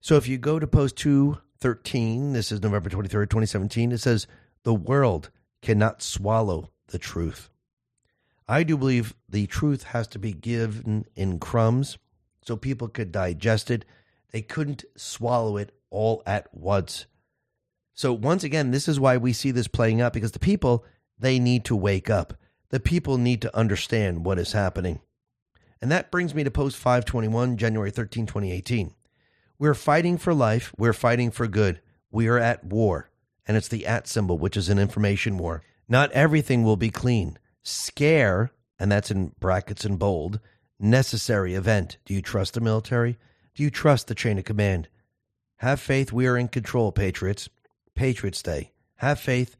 So if you go to post 213, this is November 23rd, 2017, it says, The world cannot swallow the truth. I do believe the truth has to be given in crumbs so people could digest it. They couldn't swallow it all at once. So, once again, this is why we see this playing out because the people, they need to wake up. The people need to understand what is happening. And that brings me to post 521, January 13, 2018. We're fighting for life. We're fighting for good. We are at war. And it's the at symbol, which is an information war. Not everything will be clean. Scare, and that's in brackets and bold, necessary event. Do you trust the military? Do you trust the chain of command? Have faith we are in control, Patriots. Patriots Day. Have faith.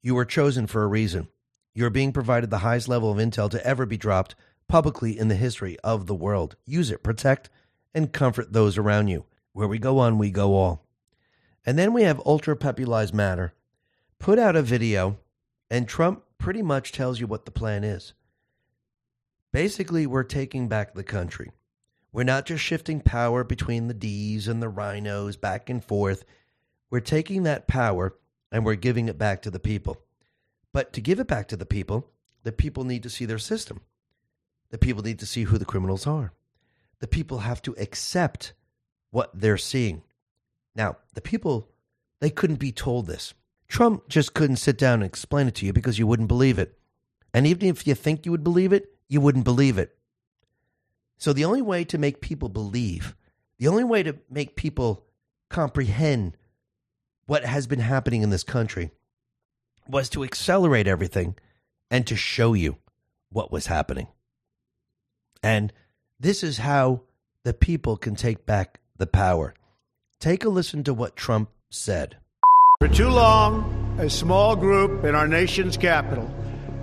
You were chosen for a reason. You are being provided the highest level of intel to ever be dropped publicly in the history of the world. Use it, protect, and comfort those around you. Where we go on, we go all. And then we have Ultra Peppy Lives Matter. Put out a video, and Trump pretty much tells you what the plan is. Basically, we're taking back the country. We're not just shifting power between the D's and the RINOs back and forth. We're taking that power and we're giving it back to the people. But to give it back to the people, the people need to see their system. The people need to see who the criminals are. The people have to accept what they're seeing. Now, the people, they couldn't be told this. Trump just couldn't sit down and explain it to you because you wouldn't believe it. And even if you think you would believe it, you wouldn't believe it. So the only way to make people believe, the only way to make people comprehend what has been happening in this country was to accelerate everything and to show you what was happening. And this is how the people can take back the power. Take a listen to what Trump said. For too long, a small group in our nation's capital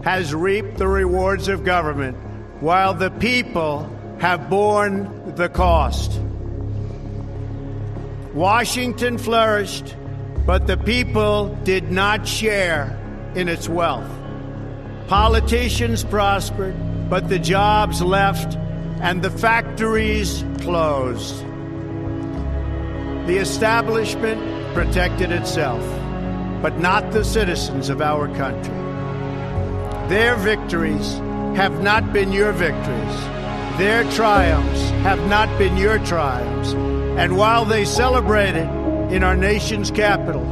has reaped the rewards of government while the people have borne the cost. Washington flourished, but the people did not share in its wealth. Politicians prospered, but the jobs left and the factories closed. The establishment protected itself, but not the citizens of our country. Their victories have not been your victories. Their triumphs have not been your triumphs. And while they celebrated in our nation's capital,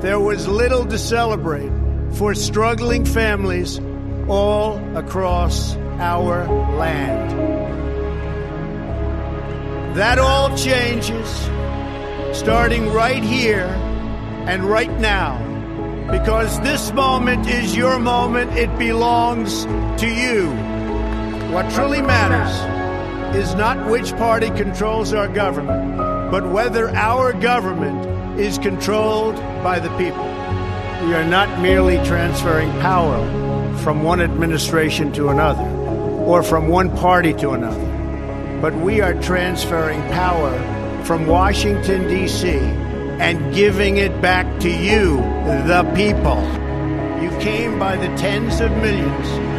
there was little to celebrate for struggling families all across our land. That all changes starting right here and right now. Because this moment is your moment, it belongs to you. What truly matters is not which party controls our government, but whether our government is controlled by the people. We are not merely transferring power from one administration to another or from one party to another, but we are transferring power from Washington, D.C., and giving it back to you, the people. You came by the tens of millions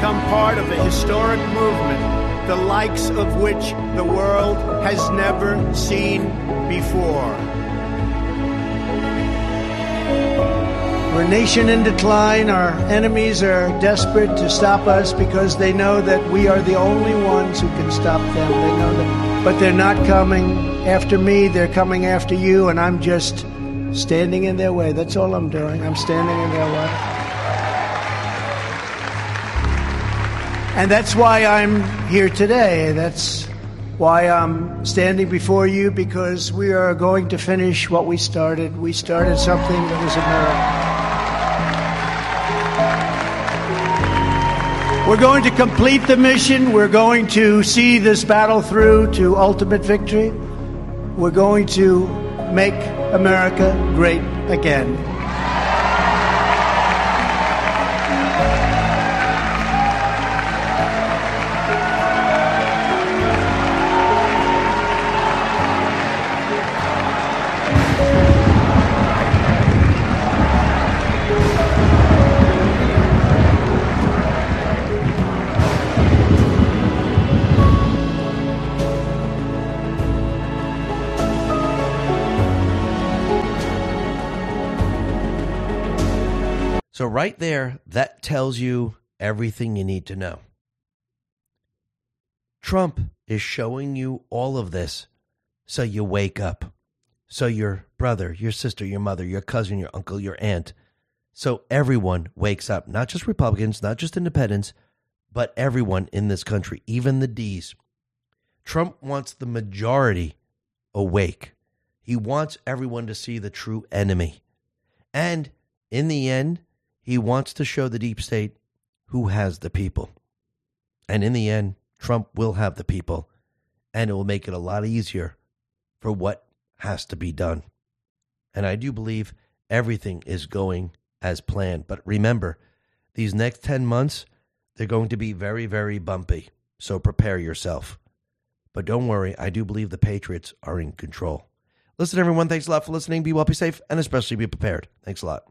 become part of a historic movement, the likes of which the world has never seen before. We're a nation in decline. Our enemies are desperate to stop us because they know that we are the only ones who can stop them. They know that, but they're not coming after me. They're coming after you, and I'm just standing in their way. That's all I'm doing. I'm standing in their way. And that's why I'm here today. That's why I'm standing before you because we are going to finish what we started. We started something that that is America. We're going to complete the mission. We're going to see this battle through to ultimate victory. We're going to make America great again. Tells you everything you need to know. Trump is showing you all of this so you wake up. So, your brother, your sister, your mother, your cousin, your uncle, your aunt, so everyone wakes up, not just Republicans, not just independents, but everyone in this country, even the D's. Trump wants the majority awake. He wants everyone to see the true enemy. And in the end, he wants to show the deep state who has the people. And in the end, Trump will have the people, and it will make it a lot easier for what has to be done. And I do believe everything is going as planned. But remember, these next 10 months, they're going to be very, very bumpy. So prepare yourself. But don't worry, I do believe the Patriots are in control. Listen, everyone, thanks a lot for listening. Be well, be safe, and especially be prepared. Thanks a lot.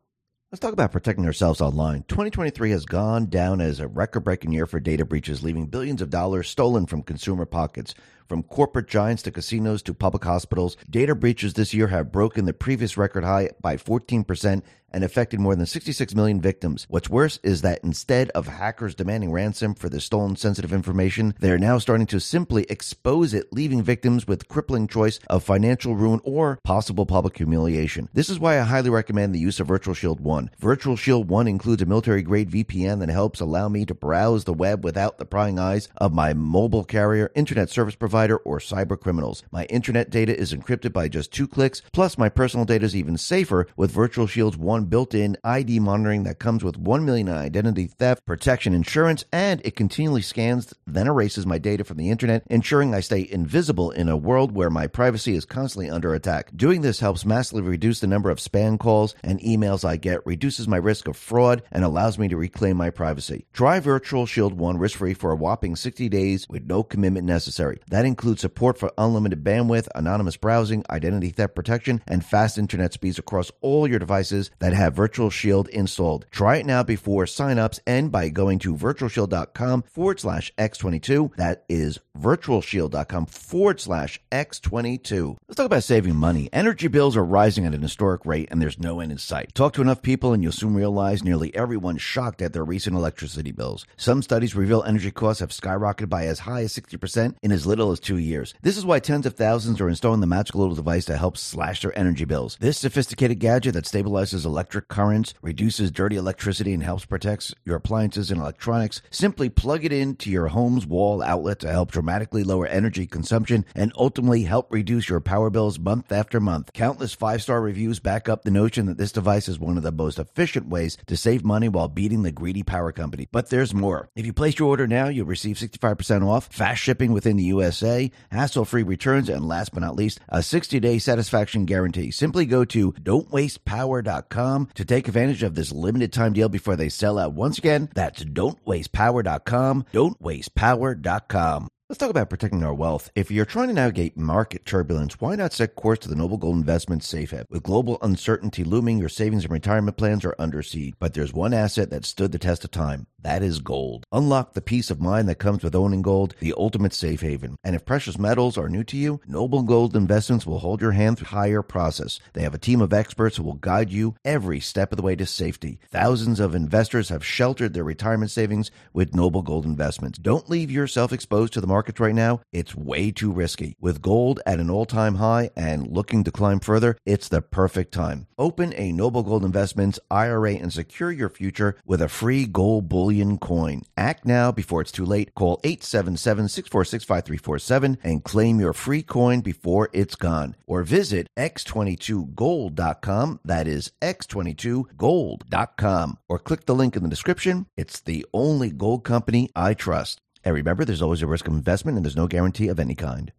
Let's talk about protecting ourselves online. 2023 has gone down as a record breaking year for data breaches, leaving billions of dollars stolen from consumer pockets. From corporate giants to casinos to public hospitals, data breaches this year have broken the previous record high by 14% and affected more than 66 million victims. What's worse is that instead of hackers demanding ransom for the stolen sensitive information, they are now starting to simply expose it, leaving victims with crippling choice of financial ruin or possible public humiliation. This is why I highly recommend the use of Virtual Shield 1. Virtual Shield 1 includes a military grade VPN that helps allow me to browse the web without the prying eyes of my mobile carrier, internet service provider, or cyber criminals. My internet data is encrypted by just two clicks, plus my personal data is even safer with Virtual Shield's one built-in ID monitoring that comes with 1 million identity theft protection insurance and it continually scans then erases my data from the internet, ensuring I stay invisible in a world where my privacy is constantly under attack. Doing this helps massively reduce the number of spam calls and emails I get, reduces my risk of fraud, and allows me to reclaim my privacy. Try Virtual Shield 1 risk-free for a whopping 60 days with no commitment necessary. That includes support for unlimited bandwidth, anonymous browsing, identity theft protection, and fast internet speeds across all your devices that have Virtual Shield installed. Try it now before signups and by going to virtualshield.com forward slash X22. That is virtualshield.com forward slash X22. Let's talk about saving money. Energy bills are rising at an historic rate and there's no end in sight. Talk to enough people and you'll soon realize nearly everyone's shocked at their recent electricity bills. Some studies reveal energy costs have skyrocketed by as high as 60% in as little as two years. This is why tens of thousands are installing the magical little device to help slash their energy bills. This sophisticated gadget that stabilizes electric currents, reduces dirty electricity, and helps protect your appliances and electronics. Simply plug it into your home's wall outlet to help dramatically lower energy consumption and ultimately help reduce your power bills month after month. Countless five star reviews back up the notion that this device is one of the most efficient ways to save money while beating the greedy power company. But there's more. If you place your order now, you'll receive 65% off, fast shipping within the USA, hassle free returns, and last but not least, a 60 day satisfaction guarantee. Simply go to don'twastepower.com to take advantage of this limited time deal before they sell out. Once again, that's don'twastepower.com. Don'twastepower.com. Let's talk about protecting our wealth. If you're trying to navigate market turbulence, why not set course to the Noble Gold Investment Safe Haven? With global uncertainty looming, your savings and retirement plans are under siege. But there's one asset that stood the test of time. That is gold. Unlock the peace of mind that comes with owning gold, the ultimate safe haven. And if precious metals are new to you, Noble Gold Investments will hold your hand through the higher process. They have a team of experts who will guide you every step of the way to safety. Thousands of investors have sheltered their retirement savings with Noble Gold Investments. Don't leave yourself exposed to the market markets right now, it's way too risky. With gold at an all time high and looking to climb further, it's the perfect time. Open a Noble Gold Investments IRA and secure your future with a free gold bullion coin. Act now before it's too late. Call 877 646 5347 and claim your free coin before it's gone. Or visit x22gold.com. That is x22gold.com. Or click the link in the description. It's the only gold company I trust. And remember, there's always a risk of investment and there's no guarantee of any kind.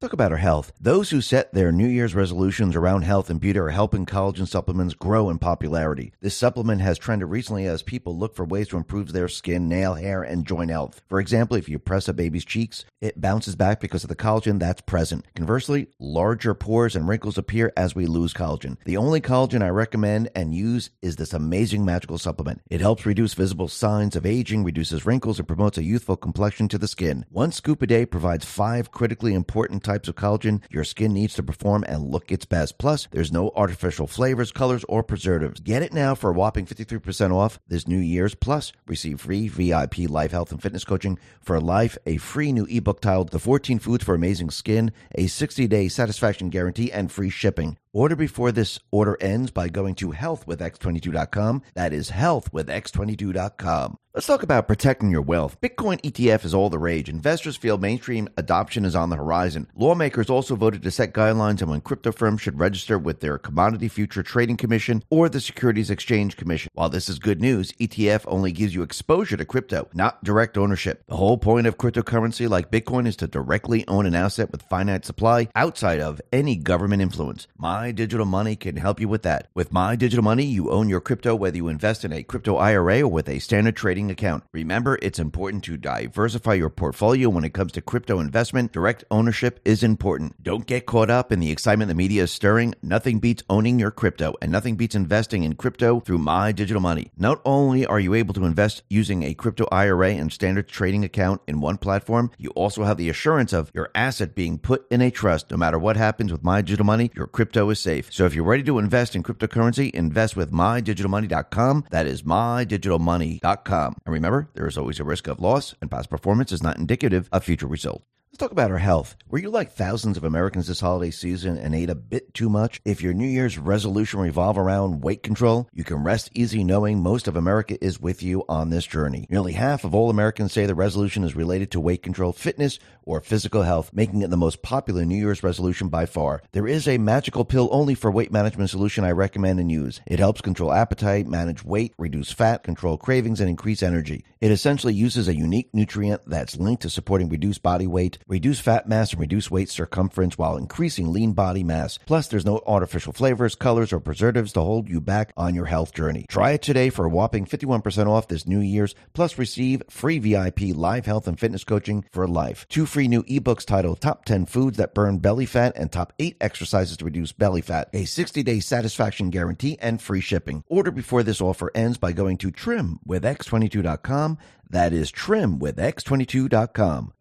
Talk about our health. Those who set their New Year's resolutions around health and beauty are helping collagen supplements grow in popularity. This supplement has trended recently as people look for ways to improve their skin, nail, hair, and joint health. For example, if you press a baby's cheeks, it bounces back because of the collagen that's present. Conversely, larger pores and wrinkles appear as we lose collagen. The only collagen I recommend and use is this amazing magical supplement. It helps reduce visible signs of aging, reduces wrinkles, and promotes a youthful complexion to the skin. One scoop a day provides five critically important types of collagen your skin needs to perform and look its best. Plus, there's no artificial flavors, colors, or preservatives. Get it now for a whopping 53% off this New Year's. Plus, receive free VIP life health and fitness coaching for life, a free new ebook titled The 14 Foods for Amazing Skin, a 60 day satisfaction guarantee, and free shipping. Order before this order ends by going to healthwithx22.com. That is healthwithx22.com. Let's talk about protecting your wealth. Bitcoin ETF is all the rage. Investors feel mainstream adoption is on the horizon. Lawmakers also voted to set guidelines on when crypto firms should register with their Commodity Future Trading Commission or the Securities Exchange Commission. While this is good news, ETF only gives you exposure to crypto, not direct ownership. The whole point of cryptocurrency like Bitcoin is to directly own an asset with finite supply outside of any government influence. My Digital Money can help you with that. With My Digital Money, you own your crypto whether you invest in a crypto IRA or with a standard trading account. Remember, it's important to diversify your portfolio when it comes to crypto investment. Direct ownership is important. Don't get caught up in the excitement the media is stirring. Nothing beats owning your crypto, and nothing beats investing in crypto through My Digital Money. Not only are you able to invest using a crypto IRA and standard trading account in one platform, you also have the assurance of your asset being put in a trust. No matter what happens with My Digital Money, your crypto is safe. So if you're ready to invest in cryptocurrency, invest with MyDigitalMoney.com. That is MyDigitalMoney.com. And remember, there is always a risk of loss, and past performance is not indicative of future results. Let's talk about our health. Were you like thousands of Americans this holiday season and ate a bit too much? If your New Year's resolution revolve around weight control, you can rest easy knowing most of America is with you on this journey. Nearly half of all Americans say the resolution is related to weight control, fitness, or physical health, making it the most popular New Year's resolution by far. There is a magical pill only for weight management solution I recommend and use. It helps control appetite, manage weight, reduce fat, control cravings, and increase energy. It essentially uses a unique nutrient that's linked to supporting reduced body weight, reduce fat mass, and reduce waist circumference while increasing lean body mass. Plus, there's no artificial flavors, colors, or preservatives to hold you back on your health journey. Try it today for a whopping 51% off this New Year's, plus receive free VIP live health and fitness coaching for life. Two free new ebooks titled Top 10 Foods That Burn Belly Fat and Top 8 Exercises to Reduce Belly Fat, a 60 day satisfaction guarantee, and free shipping. Order before this offer ends by going to trimwithx22.com. That is trimwithx22.com.